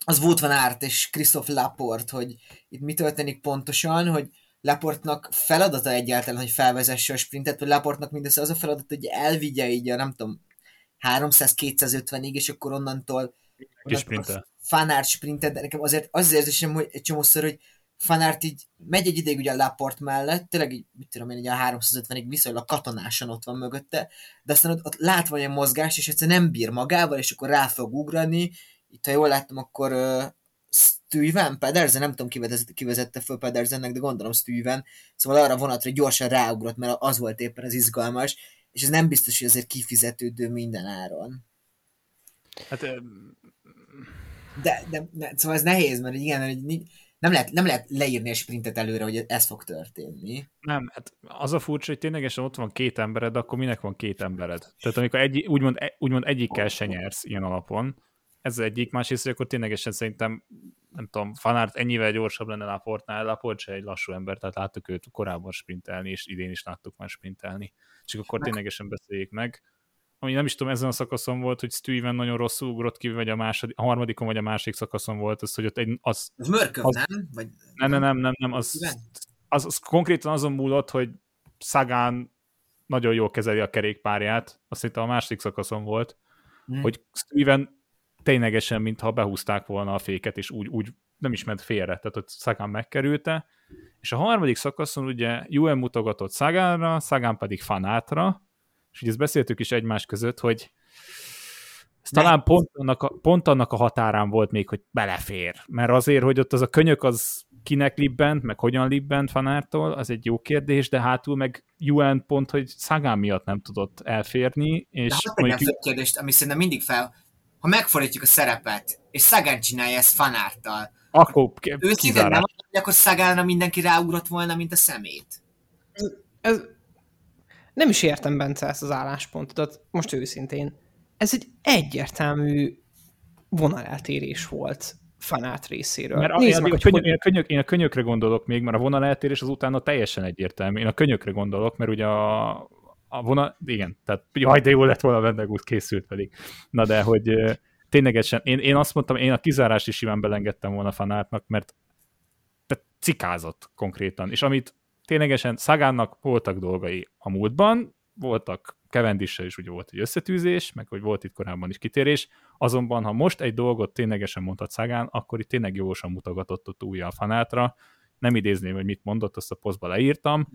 az volt van árt és Christoph Laport, hogy itt mi történik pontosan, hogy Laportnak feladata egyáltalán, hogy felvezesse a sprintet, vagy Laportnak mindössze az a feladat, hogy elvigye így a nem tudom, 300-250-ig, és akkor onnantól, fanart sprintet, de nekem azért az érzésem, hogy egy csomószor, hogy fanart így megy egy ideig ugye a Laport mellett, tényleg így, mit tudom én, így a 350-ig viszonylag katonásan ott van mögötte, de aztán ott, ott lát olyan mozgás, és egyszer nem bír magával, és akkor rá fog ugrani. Itt, ha jól láttam, akkor Steven Pedersen, nem tudom kivezette, kivezette föl Pedersennek, de gondolom Steven, szóval arra vonatra gyorsan ráugrott, mert az volt éppen az izgalmas, és ez nem biztos, hogy azért kifizetődő minden áron. Hát de, de, de, szóval ez nehéz, mert igen, hogy nem lehet, nem lehet leírni a sprintet előre, hogy ez fog történni. Nem, hát az a furcsa, hogy ténylegesen ott van két embered, akkor minek van két embered? Tehát amikor egy, úgymond, úgymond egyikkel se nyersz ilyen alapon, ez egyik, másrészt, akkor ténylegesen szerintem, nem tudom, Fanárt ennyivel gyorsabb lenne Laportnál, Laport se egy lassú ember, tehát láttuk őt korábban sprintelni, és idén is láttuk már sprintelni. Csak akkor ténylegesen beszéljék meg ami nem is tudom, ezen a szakaszon volt, hogy Steven nagyon rosszul ugrott ki, vagy a, második, a harmadikon, vagy a másik szakaszon volt, az, hogy ott egy... Az, az Mörköv, az, nem? Vagy, nem, nem, nem, nem, nem az, az, az, konkrétan azon múlott, hogy Szagán nagyon jól kezeli a kerékpárját, azt hiszem a második szakaszon volt, hmm. hogy Steven ténylegesen, mintha behúzták volna a féket, és úgy, úgy nem is ment félre, tehát ott Szagán megkerülte, és a harmadik szakaszon ugye Juen mutogatott Szagánra, Szagán pedig Fanátra, és ugye ezt beszéltük is egymás között, hogy Ez talán pont annak, a, pont annak a határán volt még, hogy belefér. Mert azért, hogy ott az a könyök az kinek libbent, meg hogyan libbent fanártól, az egy jó kérdés, de hátul meg UN pont, hogy Szagán miatt nem tudott elférni. És de hát mondjuk... egy kérdést, ami szerintem mindig fel, ha megfordítjuk a szerepet, és Szagán csinálja ezt fanártal, akkor őszintén nem, hogy akkor Szagánra mindenki ráugrott volna, mint a szemét. Ez, nem is értem, Bence, ezt az álláspontodat, most őszintén. Ez egy egyértelmű vonaleltérés volt fanát részéről. Mert Nézd meg, a, könyök, hogy... én, a könyök, én a könyökre gondolok még, mert a vonaleltérés az utána teljesen egyértelmű. Én a könyökre gondolok, mert ugye a, a vonal, igen, tehát jaj, de jó lett volna benne, úgy készült pedig. Na de, hogy ténylegesen, én, én azt mondtam, én a kizárás is simán belengedtem volna fanátnak, mert tehát cikázott konkrétan. És amit ténylegesen Szagánnak voltak dolgai a múltban, voltak Kevendissel is ugye volt egy összetűzés, meg hogy volt itt korábban is kitérés, azonban ha most egy dolgot ténylegesen mondhat Szagán, akkor itt tényleg jósan mutogatott ott újra a fanátra, nem idézném, hogy mit mondott, azt a posztba leírtam,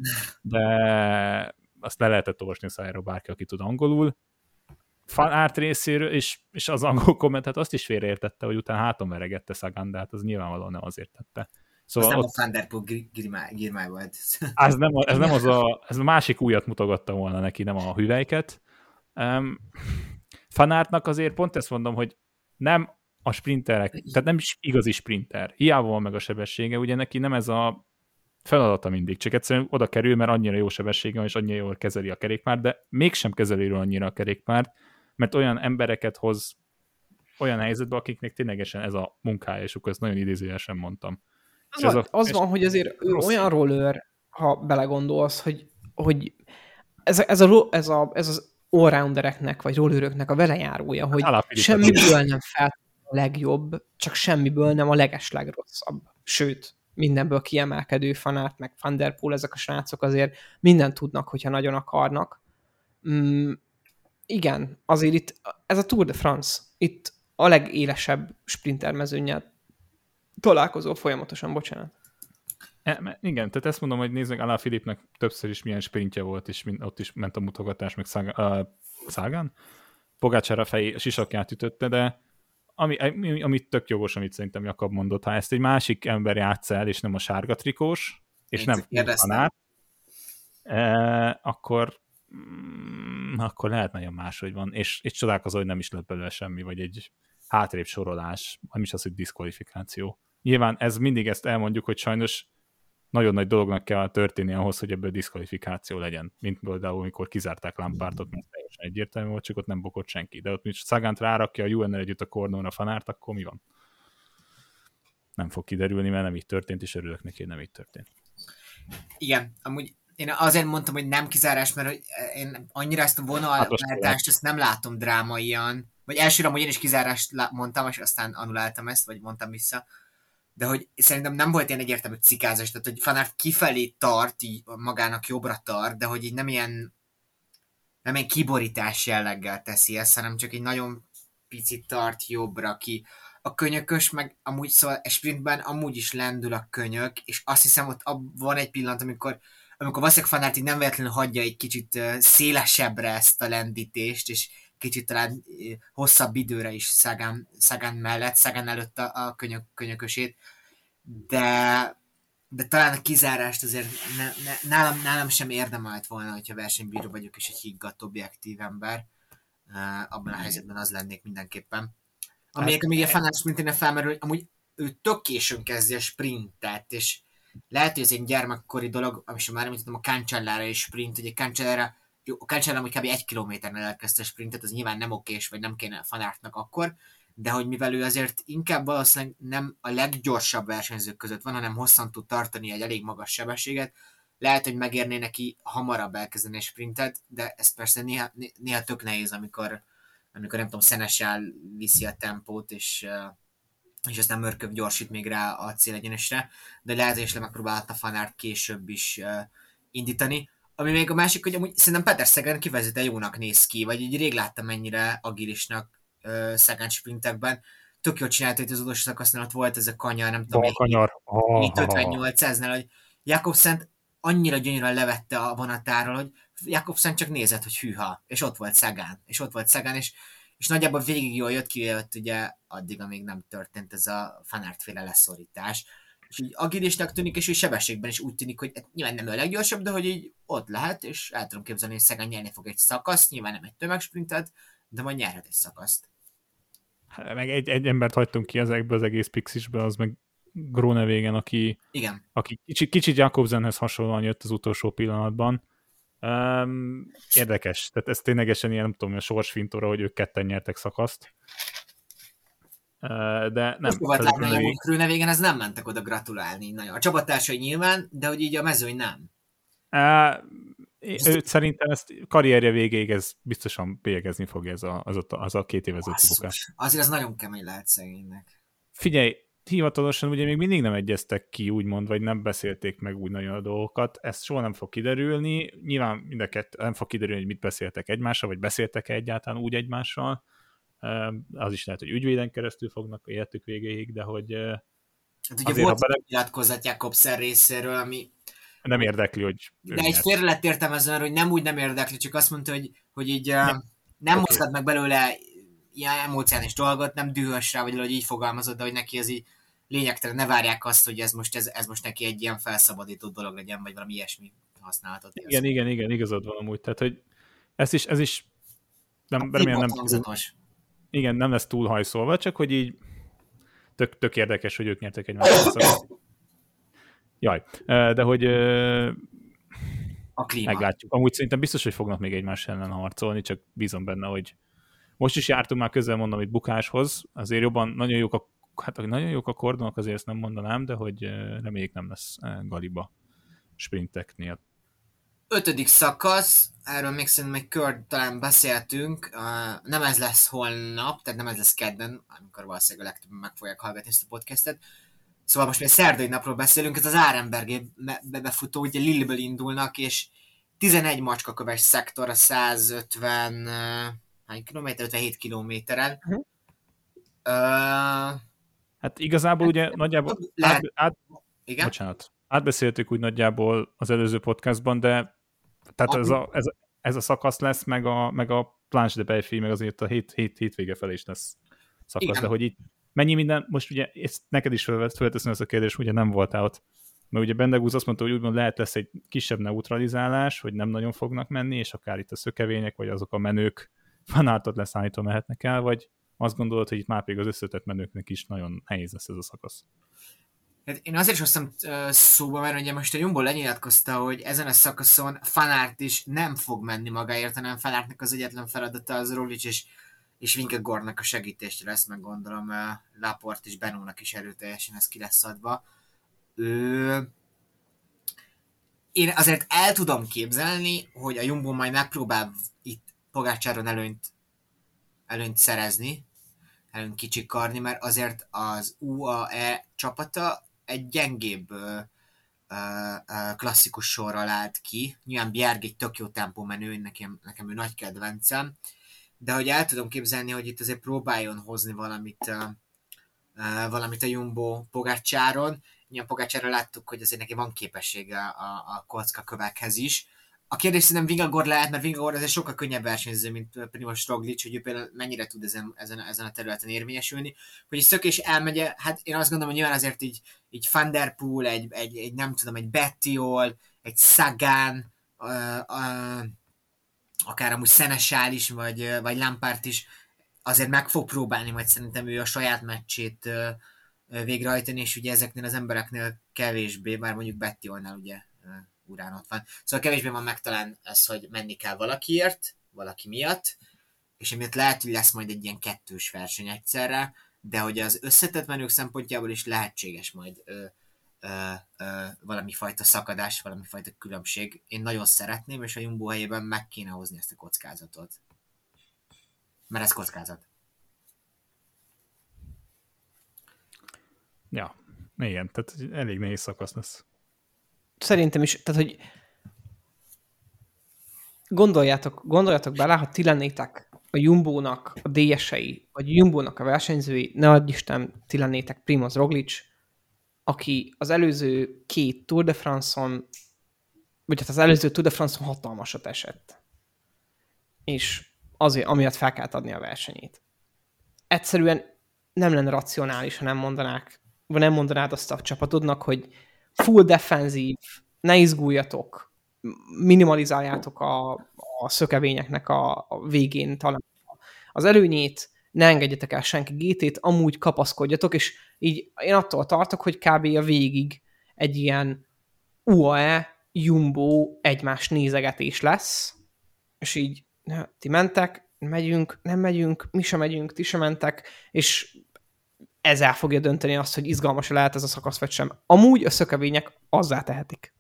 de azt le lehetett olvasni a szájáról bárki, aki tud angolul. Fanárt részéről, és, és az angol kommentet azt is félreértette, hogy utána hátom veregette Szagán, de hát az nyilvánvalóan nem azért tette. Szóval ez nem ott... a Thunderpool girmáj volt. Ez nem, ez nem az a, ez a másik újat mutogatta volna neki, nem a hüvelyket. Um, fanártnak azért pont ezt mondom, hogy nem a sprinterek, tehát nem is igazi sprinter. Hiába van meg a sebessége, ugye neki nem ez a feladata mindig, csak egyszerűen oda kerül, mert annyira jó sebessége van, és annyira jól kezeli a kerékpárt, de mégsem kezeli annyira a kerékpárt, mert olyan embereket hoz olyan helyzetbe, akiknek ténylegesen ez a munkája, és akkor ezt nagyon idézőjelesen mondtam. Az, az, a, az van, hogy azért ő olyan roller, ha belegondolsz, hogy, hogy ez, a, ez, a, ez, a, ez az allroundereknek, vagy rolleröknek a velejárója, hogy semmiből nem fel a legjobb, csak semmiből nem a legeslegrosszabb. Sőt, mindenből kiemelkedő fanát, meg Thunderpool, ezek a srácok azért mindent tudnak, hogyha nagyon akarnak. Mm, igen, azért itt, ez a Tour de France, itt a legélesebb sprintermezőnyel találkozó folyamatosan, bocsánat. E, igen, tehát ezt mondom, hogy nézd meg, Alá Filipnek többször is milyen sprintje volt, és ott is ment a mutogatás, meg Szágán, uh, Szágán? Pogácsára fejé sisakját ütötte, de ami, ami tök jogos, amit szerintem Jakab mondott, ha ezt egy másik ember játsz el, és nem a sárga trikós, és Én nem tanár, e, akkor mm, akkor lehet nagyon máshogy van, és, és csodálkozó, hogy nem is lett belőle semmi, vagy egy hátrébb sorolás, nem is az, hogy diszkvalifikáció. Nyilván ez mindig ezt elmondjuk, hogy sajnos nagyon nagy dolognak kell történni ahhoz, hogy ebből diszkvalifikáció legyen. Mint például, amikor kizárták Lampártot, mert teljesen egyértelmű volt, csak ott nem bokott senki. De ott, mint Szagánt rárakja a UN-nel együtt a kordonra a fanárt, akkor mi van? Nem fog kiderülni, mert nem így történt, és örülök neki, hogy nem így történt. Igen, amúgy én azért mondtam, hogy nem kizárás, mert én annyira ezt a vonalváltást hát ezt nem látom drámaian, vagy elsőre, hogy én is kizárást mondtam, és aztán anuláltam ezt, vagy mondtam vissza, de hogy szerintem nem volt ilyen egyértelmű cikázás, tehát hogy Fanart kifelé tart, így magának jobbra tart, de hogy így nem ilyen nem egy kiborítás jelleggel teszi ezt, hanem csak egy nagyon picit tart jobbra ki. A könyökös, meg amúgy szóval egy sprintben amúgy is lendül a könyök, és azt hiszem, ott van egy pillanat, amikor amikor valószínűleg Fanart nem véletlenül hagyja egy kicsit szélesebbre ezt a lendítést, és kicsit talán hosszabb időre is Szagán, Szagán mellett, Szagán előtt a, a könyök, könyökösét, de, de talán a kizárást azért ne, ne, nálam, nálam sem érdemelt volna, hogyha versenybíró vagyok, és egy higgadt objektív ember. Uh, abban a helyzetben az lennék mindenképpen. Ami hát, még a fanás sprintén felmerül, hogy amúgy ő tök későn kezdi a sprintet, és lehet, hogy ez egy gyermekkori dolog, ami sem már említettem, a Cancellára és sprint, ugye Cancellára jó, a Cancellára kb. egy kilométernél elkezdte a sprintet, az nyilván nem okés, vagy nem kéne fanártnak akkor, de hogy mivel ő azért inkább valószínűleg nem a leggyorsabb versenyzők között van, hanem hosszan tud tartani egy elég magas sebességet, lehet, hogy megérné neki hamarabb elkezdeni a sprintet, de ez persze néha, néha tök nehéz, amikor, amikor nem tudom, szenessel viszi a tempót, és, és aztán mörköv gyorsít még rá a célegyenesre, de lehet, hogy is le megpróbálta Fanárt később is indítani. Ami még a másik, hogy amúgy szerintem Peter Szegen kivezetően jónak néz ki, vagy így rég láttam mennyire agilisnak Szegen sprintekben. Tök jól csinált, hogy az utolsó szakasznál ott volt ez a kanyar, nem tudom, a kanyar. Oh, 58 eznél, hogy Jakobszent annyira gyönyörűen levette a vonatáról, hogy Jakobsen csak nézett, hogy hűha, és ott volt Szegán, és ott volt Szegán, és, és nagyjából végig jól jött ki, jött ugye addig, amíg nem történt ez a fanártféle leszorítás. És így agilisnak tűnik, és úgy sebességben is úgy tűnik, hogy hát nyilván nem a leggyorsabb, de hogy így ott lehet, és el tudom képzelni, hogy Szegán nyerni fog egy szakaszt, nyilván nem egy tömegsprintet, de majd nyerhet egy szakaszt. Hát, meg egy, egy embert hagytunk ki ezekből az egész Pixisből, az meg Gronewagen, aki, Igen. aki kicsit, kicsit Jakobsenhez hasonlóan jött az utolsó pillanatban. Um, érdekes, tehát ez ténylegesen ilyen, nem tudom, a sorsfintóra, hogy ők ketten nyertek szakaszt. Uh, de nem. Azt volt látni, hogy a Grönevégen ez nem mentek oda gratulálni nagyon. A csapattársai nyilván, de hogy így a mezőny nem. Uh, őt szerintem ezt karrierje végéig ez biztosan bélyegezni fogja ez a, az, a, az a két évező bukás. Azért az nagyon kemény lehet szegénynek. Figyelj, hivatalosan ugye még mindig nem egyeztek ki, úgymond, vagy nem beszélték meg úgy nagyon a dolgokat. Ez soha nem fog kiderülni. Nyilván mindeket nem fog kiderülni, hogy mit beszéltek egymással, vagy beszéltek-e egyáltalán úgy egymással. Az is lehet, hogy ügyvéden keresztül fognak életük végéig, de hogy Hát ugye azért, volt bele... nyilatkozat Jakobsen részéről, ami nem érdekli, hogy... De egy félre lett értelmezően, hogy nem úgy nem érdekli, csak azt mondta, hogy, hogy így nem, nem okay. mozgat meg belőle ilyen emóciális dolgot, nem dühös rá, vagy hogy így fogalmazott, de hogy neki az így lényegtelen, ne várják azt, hogy ez most, ez, ez most neki egy ilyen felszabadító dolog legyen, vagy valami ilyesmi használatot. Igen, igen, igen, igazad van amúgy. Tehát, hogy ez is, ez is nem, remélem nem túl, igen, nem lesz túl hajszolva, csak hogy így tök, tök érdekes, hogy ők nyertek egy másodszor. Jaj, de hogy a klíma. meglátjuk. Amúgy szerintem biztos, hogy fognak még egymás ellen harcolni, csak bízom benne, hogy most is jártunk már közel, mondom, itt bukáshoz, azért jobban, nagyon jók a, hát nagyon jók a kordonok, azért ezt nem mondanám, de hogy reméljük nem lesz galiba sprinteknél. Ötödik szakasz, erről még szerintem egy kör talán beszéltünk, nem ez lesz holnap, tehát nem ez lesz kedden, amikor valószínűleg a legtöbben meg fogják hallgatni ezt a podcastet, Szóval most mi a szerdai napról beszélünk, ez az Árenberg befutó, ugye Lillből indulnak, és 11 macskaköves szektor a 150 hány kilométer? 57 kilométeren. Uh-huh. Uh, hát igazából ugye nagyjából lehet, át, át, igen? Bocsánat. Átbeszéltük úgy nagyjából az előző podcastban, de tehát ez a, ez, ez a szakasz lesz, meg a, meg a Planche de Belfi, meg azért a hét, hét, hétvége felé is lesz szakasz, igen. de hogy itt mennyi minden, most ugye ezt neked is felteszem ezt a kérdést, ugye nem voltál ott, mert ugye Bendegúz azt mondta, hogy úgymond lehet lesz egy kisebb neutralizálás, hogy nem nagyon fognak menni, és akár itt a szökevények, vagy azok a menők fanátot leszállítva mehetnek el, vagy azt gondolod, hogy itt már pedig az összetett menőknek is nagyon nehéz lesz ez a szakasz? Hát én azért is hoztam szóba, mert ugye most a Jumbo lenyilatkozta, hogy ezen a szakaszon Fanárt is nem fog menni magáért, hanem Fanártnak az egyetlen feladata az Roglic és és Vinkegornak a segítésre lesz, meg gondolom Laport és Benónak is erőteljesen ez ki lesz adva. Ő... Én azért el tudom képzelni, hogy a Jumbo majd megpróbál itt Pogácsáron előnyt, előnyt szerezni, előnyt kicsikarni, mert azért az UAE csapata egy gyengébb ö, ö, klasszikus sorral állt ki. Nyilván Bjerg egy tök jó tempó menő, nekem, nekem ő nagy kedvencem de hogy el tudom képzelni, hogy itt azért próbáljon hozni valamit, valamit a Jumbo Pogácsáron. Ilyen Pogácsára láttuk, hogy azért neki van képessége a, a kocka kövekhez is. A kérdés szerintem Vingagor lehet, mert Vingagor azért sokkal könnyebb versenyző, mint Primoz Roglic, hogy ő például mennyire tud ezen, ezen, ezen a területen érvényesülni. Hogy egy szökés elmegye, hát én azt gondolom, hogy nyilván azért így, így Van egy, egy, egy nem tudom, egy Bettiol, egy Sagan, uh, uh, akár amúgy Szenesál is, vagy, vagy Lampárt is azért meg fog próbálni majd szerintem ő a saját meccsét végrehajtani, és ugye ezeknél az embereknél kevésbé, bár mondjuk Bettiolnál ugye urán ott van. Szóval kevésbé van megtalán ez, hogy menni kell valakiért, valaki miatt, és emiatt lehet, hogy lesz majd egy ilyen kettős verseny egyszerre, de hogy az összetett menők szempontjából is lehetséges majd ö, valami fajta szakadás, valami fajta különbség. Én nagyon szeretném, és a Jumbo helyében meg kéne hozni ezt a kockázatot. Mert ez kockázat. Ja, igen, tehát elég nehéz szakasz lesz. Szerintem is, tehát hogy gondoljátok, gondoljátok bele, ha ti lennétek a Jumbónak a DS-ei, vagy a Jumbónak a versenyzői, ne adj Isten, ti lennétek Primoz Roglic, aki az előző két Tour de France-on, vagy hát az előző Tour de France-on hatalmasat esett. És azért, amiatt fel kellett adni a versenyét. Egyszerűen nem lenne racionális, ha nem mondanák, vagy nem mondanád azt a csapatodnak, hogy full defenzív, ne izguljatok, minimalizáljátok a, a szökevényeknek a, a végén talán az előnyét, ne engedjetek el senki GT-t, amúgy kapaszkodjatok, és így én attól tartok, hogy kb. a végig egy ilyen UAE, Jumbo egymás nézegetés lesz, és így ti mentek, megyünk, nem megyünk, mi sem megyünk, ti sem mentek, és ez el fogja dönteni azt, hogy izgalmas lehet ez a szakasz, vagy sem. Amúgy a szökevények azzá tehetik.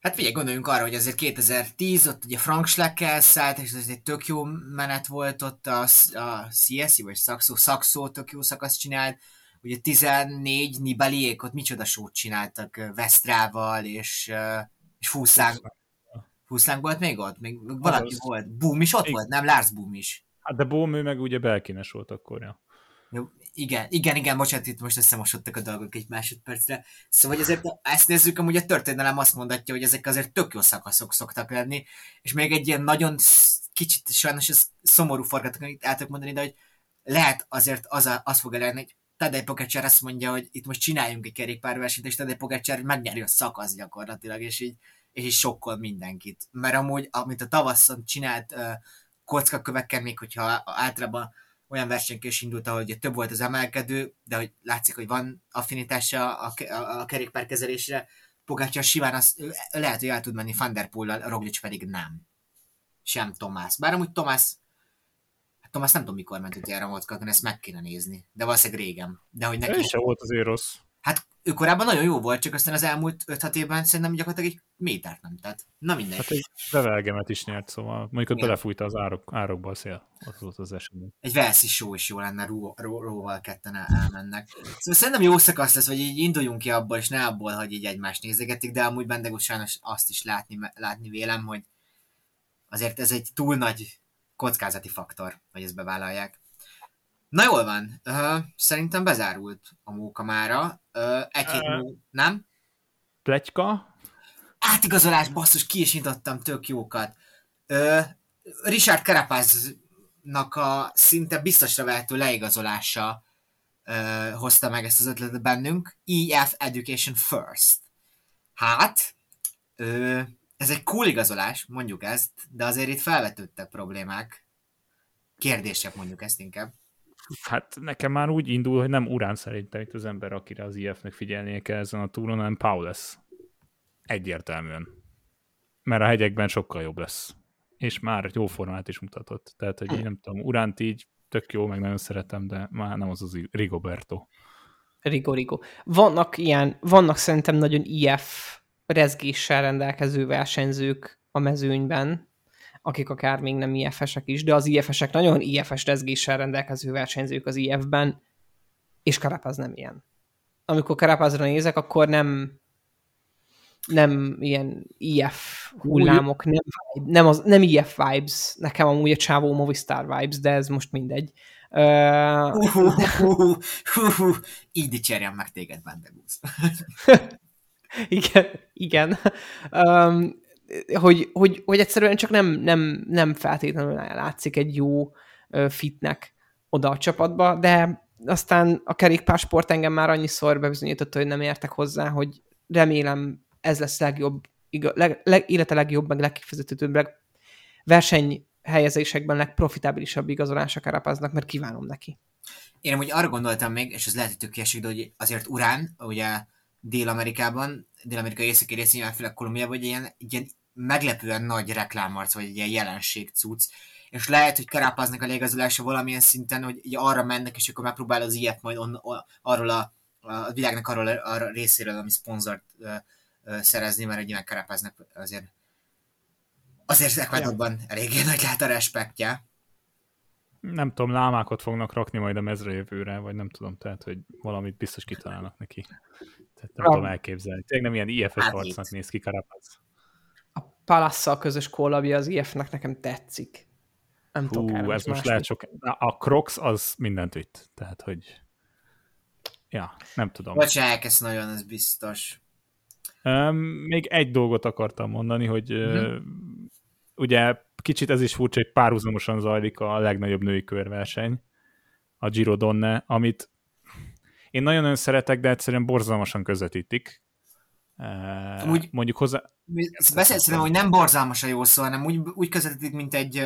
Hát figyelj, gondoljunk arra, hogy azért 2010, ott ugye Frank Schleck elszállt, és ez egy tök jó menet volt ott a, a CSI, vagy Saxo, Saxo tök jó szakasz csinált, ugye 14 Nibaliék ott micsoda sót csináltak Vesztrával, és, és Fúszánk. Fúszánk volt még ott? Még valaki az... volt. Boom is ott volt, nem? Lars Boom is. Hát de Boom ő meg ugye belkines volt akkor, ja. Jó, igen, igen, igen, bocsánat, itt most összemosodtak a dolgok egy másodpercre. Szóval azért ezt nézzük, amúgy a történelem azt mondatja, hogy ezek azért tök jó szakaszok szoktak lenni, és még egy ilyen nagyon kicsit sajnos ez szomorú forgatókönyvet el tudok mondani, de hogy lehet azért az, a, az fog elérni, hogy Tadej Pogacar azt mondja, hogy itt most csináljunk egy kerékpárversenyt, és Tadej Pogacar megnyeri a szakasz gyakorlatilag, és így, és így sokkol mindenkit. Mert amúgy, amit a tavasszon csinált uh, kockakövekkel, még hogyha általában olyan versenykés indult, ahol ugye több volt az emelkedő, de hogy látszik, hogy van affinitása a, a, a kerékpárkezelésre, Pogácsa simán az, lehet, hogy el tud menni Van der Poel-lal, Roglic pedig nem. Sem Tomás. Bár amúgy Tomás, hát Tomás nem tudom mikor ment utjára mozgatni, ezt meg kéne nézni. De valószínűleg régen. De hogy neki... Ő sem volt azért rossz. Hát ő korábban nagyon jó volt, csak aztán az elmúlt 5-6 évben szerintem gyakorlatilag egy métert nem tett. Na mindegy. Hát egy bevelgemet is nyert, szóval mondjuk ott belefújta az árok, árokba a szél. Az volt az esemény. Egy Velszi show is jó lenne, ró, ró, róval ketten elmennek. Szóval szerintem jó szakasz lesz, hogy így induljunk ki abból, és ne abból, hogy így egymást nézegetik, de amúgy Bendegó sajnos azt is látni, látni vélem, hogy azért ez egy túl nagy kockázati faktor, hogy ezt bevállalják. Na jól van, uh, szerintem bezárult a móka mára. Uh, egy-két uh, mú... nem? Pletyka? Átigazolás, basszus, ki is nyitottam, tök jókat. Uh, Richard Carapaznak a szinte biztosra vehető leigazolása uh, hozta meg ezt az ötletet bennünk. EF Education First. Hát, uh, ez egy cool igazolás, mondjuk ezt, de azért itt felvetődtek problémák. Kérdések mondjuk ezt inkább. Hát nekem már úgy indul, hogy nem Urán szerintem itt az ember, akire az IF-nek figyelnie kell ezen a túron, hanem Paul lesz. Egyértelműen. Mert a hegyekben sokkal jobb lesz. És már jó formát is mutatott. Tehát, hogy én nem tudom, Uránt így tök jó, meg nagyon szeretem, de már nem az az Rigoberto. Rigo, Rigo. Vannak ilyen, vannak szerintem nagyon IF rezgéssel rendelkező versenyzők a mezőnyben, akik akár még nem IF-esek is, de az IF-esek nagyon IF-es rezgéssel rendelkező versenyzők az IF-ben, és Karapaz nem ilyen. Amikor Karapazra nézek, akkor nem nem ilyen IF hullámok, nem, nem, az, nem IF vibes, nekem amúgy a csávó Movistar vibes, de ez most mindegy. Uh, uh, uh, uh, uh, így dicsérjem meg téged, Bandegúz. igen, igen. Um, hogy, hogy, hogy egyszerűen csak nem, nem, nem feltétlenül látszik egy jó fitnek oda a csapatba, de aztán a kerékpársport engem már annyiszor bebizonyította, hogy nem értek hozzá, hogy remélem ez lesz legjobb, igaz, leg, leg, élete legjobb, meg legkifizetőbb, leg, versenyhelyezésekben legprofitábilisabb igazolása Karapaznak, mert kívánom neki. Én amúgy arra gondoltam még, és ez lehet, hogy tök de hogy azért Urán, ugye Dél-Amerikában, Dél-Amerika északi részén, főleg Kolumbiában, hogy ilyen, egy ilyen meglepően nagy reklámarc, vagy egy ilyen jelenség cucc, és lehet, hogy Karapaznak a légazolása valamilyen szinten, hogy így arra mennek, és akkor megpróbál az ilyet majd on, arról a, a világnak arról a, a részéről, ami szponzort ö, ö, szerezni, mert egy ilyen Karapaznak azért azért Ecuadorban ja. eléggé nagy lehet a respektje. Nem tudom, lámákat fognak rakni majd a mezre jövőre, vagy nem tudom, tehát, hogy valamit biztos kitalálnak neki. Tehát nem tudom elképzelni. Tényleg nem ilyen IFS hát harcnak néz ki Karapaz. A Palasszal közös kollabja az IF-nek nekem tetszik. Nem Hú, tudok ez most lehet sok... A Crocs az mindent vitt. Tehát, hogy... Ja, nem tudom. Bocsánat, ez nagyon, ez biztos. Um, még egy dolgot akartam mondani, hogy uh-huh. ugye kicsit ez is furcsa, hogy párhuzamosan zajlik a legnagyobb női körverseny, a Giro Donne, amit én nagyon-nagyon szeretek, de egyszerűen borzalmasan közvetítik. Amúgy- Mondjuk hozzá... Beszélsz hogy nem borzalmas a jó szó, hanem úgy, úgy közvetítik, mint egy,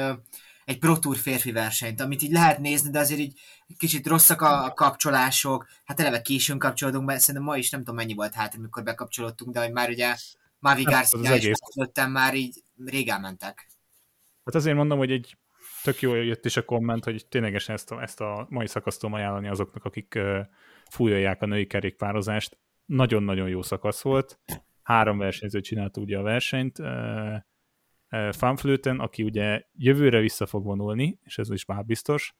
egy Pro Tour férfi versenyt, amit így lehet nézni, de azért így kicsit rosszak a kapcsolások, hát eleve későn kapcsolódunk be, szerintem ma is nem tudom mennyi volt hát, amikor bekapcsolódtunk, de hogy már ugye Mavi Garcia egész. közöttem már így rég elmentek. Hát azért mondom, hogy egy tök jó jött is a komment, hogy ténylegesen ezt a, ezt a mai szakaszt tudom ajánlani azoknak, akik fújolják a női kerékpározást. Nagyon-nagyon jó szakasz volt. Három versenyző csinálta ugye a versenyt. Fanflöten, aki ugye jövőre vissza fog vonulni, és ez is már biztos.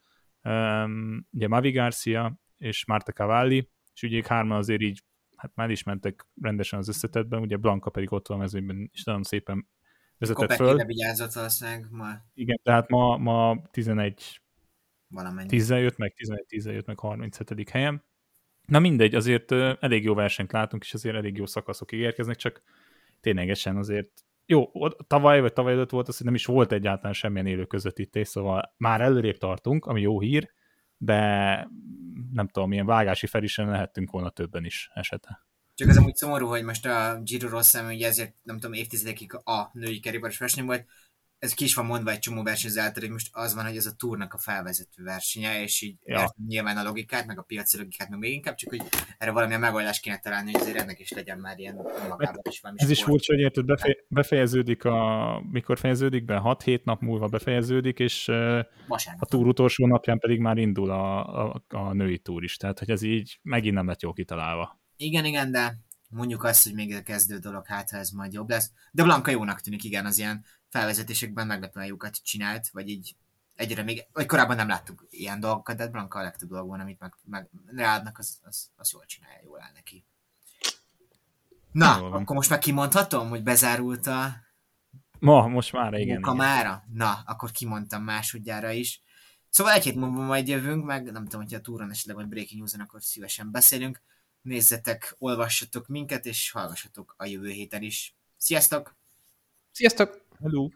Ugye Mavi Garcia és Marta Cavalli, és ugye ők hárman azért így hát már is mentek rendesen az összetetben, ugye Blanka pedig ott van a mezőnyben, és nagyon szépen vezetett föl. Kopekére vigyázott valószínűleg ma Igen, tehát ma, ma 11 valamennyi. 10 jött meg, 11 10 jött meg 37. helyen. Na mindegy, azért elég jó versenyt látunk, és azért elég jó szakaszok ígérkeznek, csak ténylegesen azért jó, tavaly vagy tavaly előtt volt az, hogy nem is volt egyáltalán semmilyen élő közvetítés, szóval már előrébb tartunk, ami jó hír, de nem tudom, milyen vágási felisen lehettünk volna többen is esete. Csak az amúgy szomorú, hogy most a Giro rossz ami ugye ezért nem tudom, évtizedekig a női kerékpáros verseny volt, ez ki is van mondva egy csomó versenyző által, hogy most az van, hogy ez a túrnak a felvezető versenye, és így Ja. értem nyilván a logikát, meg a piaci logikát, meg még inkább, csak hogy erre valamilyen megoldást kéne találni, hogy azért ennek is legyen már ilyen magában is valami Ez is sport. furcsa, hogy érted, befe- befejeződik a, mikor fejeződik be? 6-7 nap múlva befejeződik, és ö, a Vasárnap. túr utolsó napján pedig már indul a, a, a női túr is, tehát hogy ez így megint nem lett jó kitalálva. Igen, igen, de mondjuk azt, hogy még a kezdő dolog, hát ha ez majd jobb lesz. De Blanka jónak tűnik, igen, az ilyen felvezetésekben meglepően jókat csinált, vagy így egyre még, vagy korábban nem láttuk ilyen dolgokat, de Blanka a legtöbb dolgban, amit meg, meg ráadnak, az, az, az jól csinálja, jól áll neki. Na, Jól akkor most már kimondhatom, hogy bezárult a Ma, most már igen. igen. munkamára? Na, akkor kimondtam másodjára is. Szóval egy hét múlva majd jövünk, meg nem tudom, hogy a túron esetleg vagy Breaking news akkor szívesen beszélünk. Nézzetek, olvassatok minket, és hallgassatok a jövő héten is. Sziasztok! Sziasztok! Hello.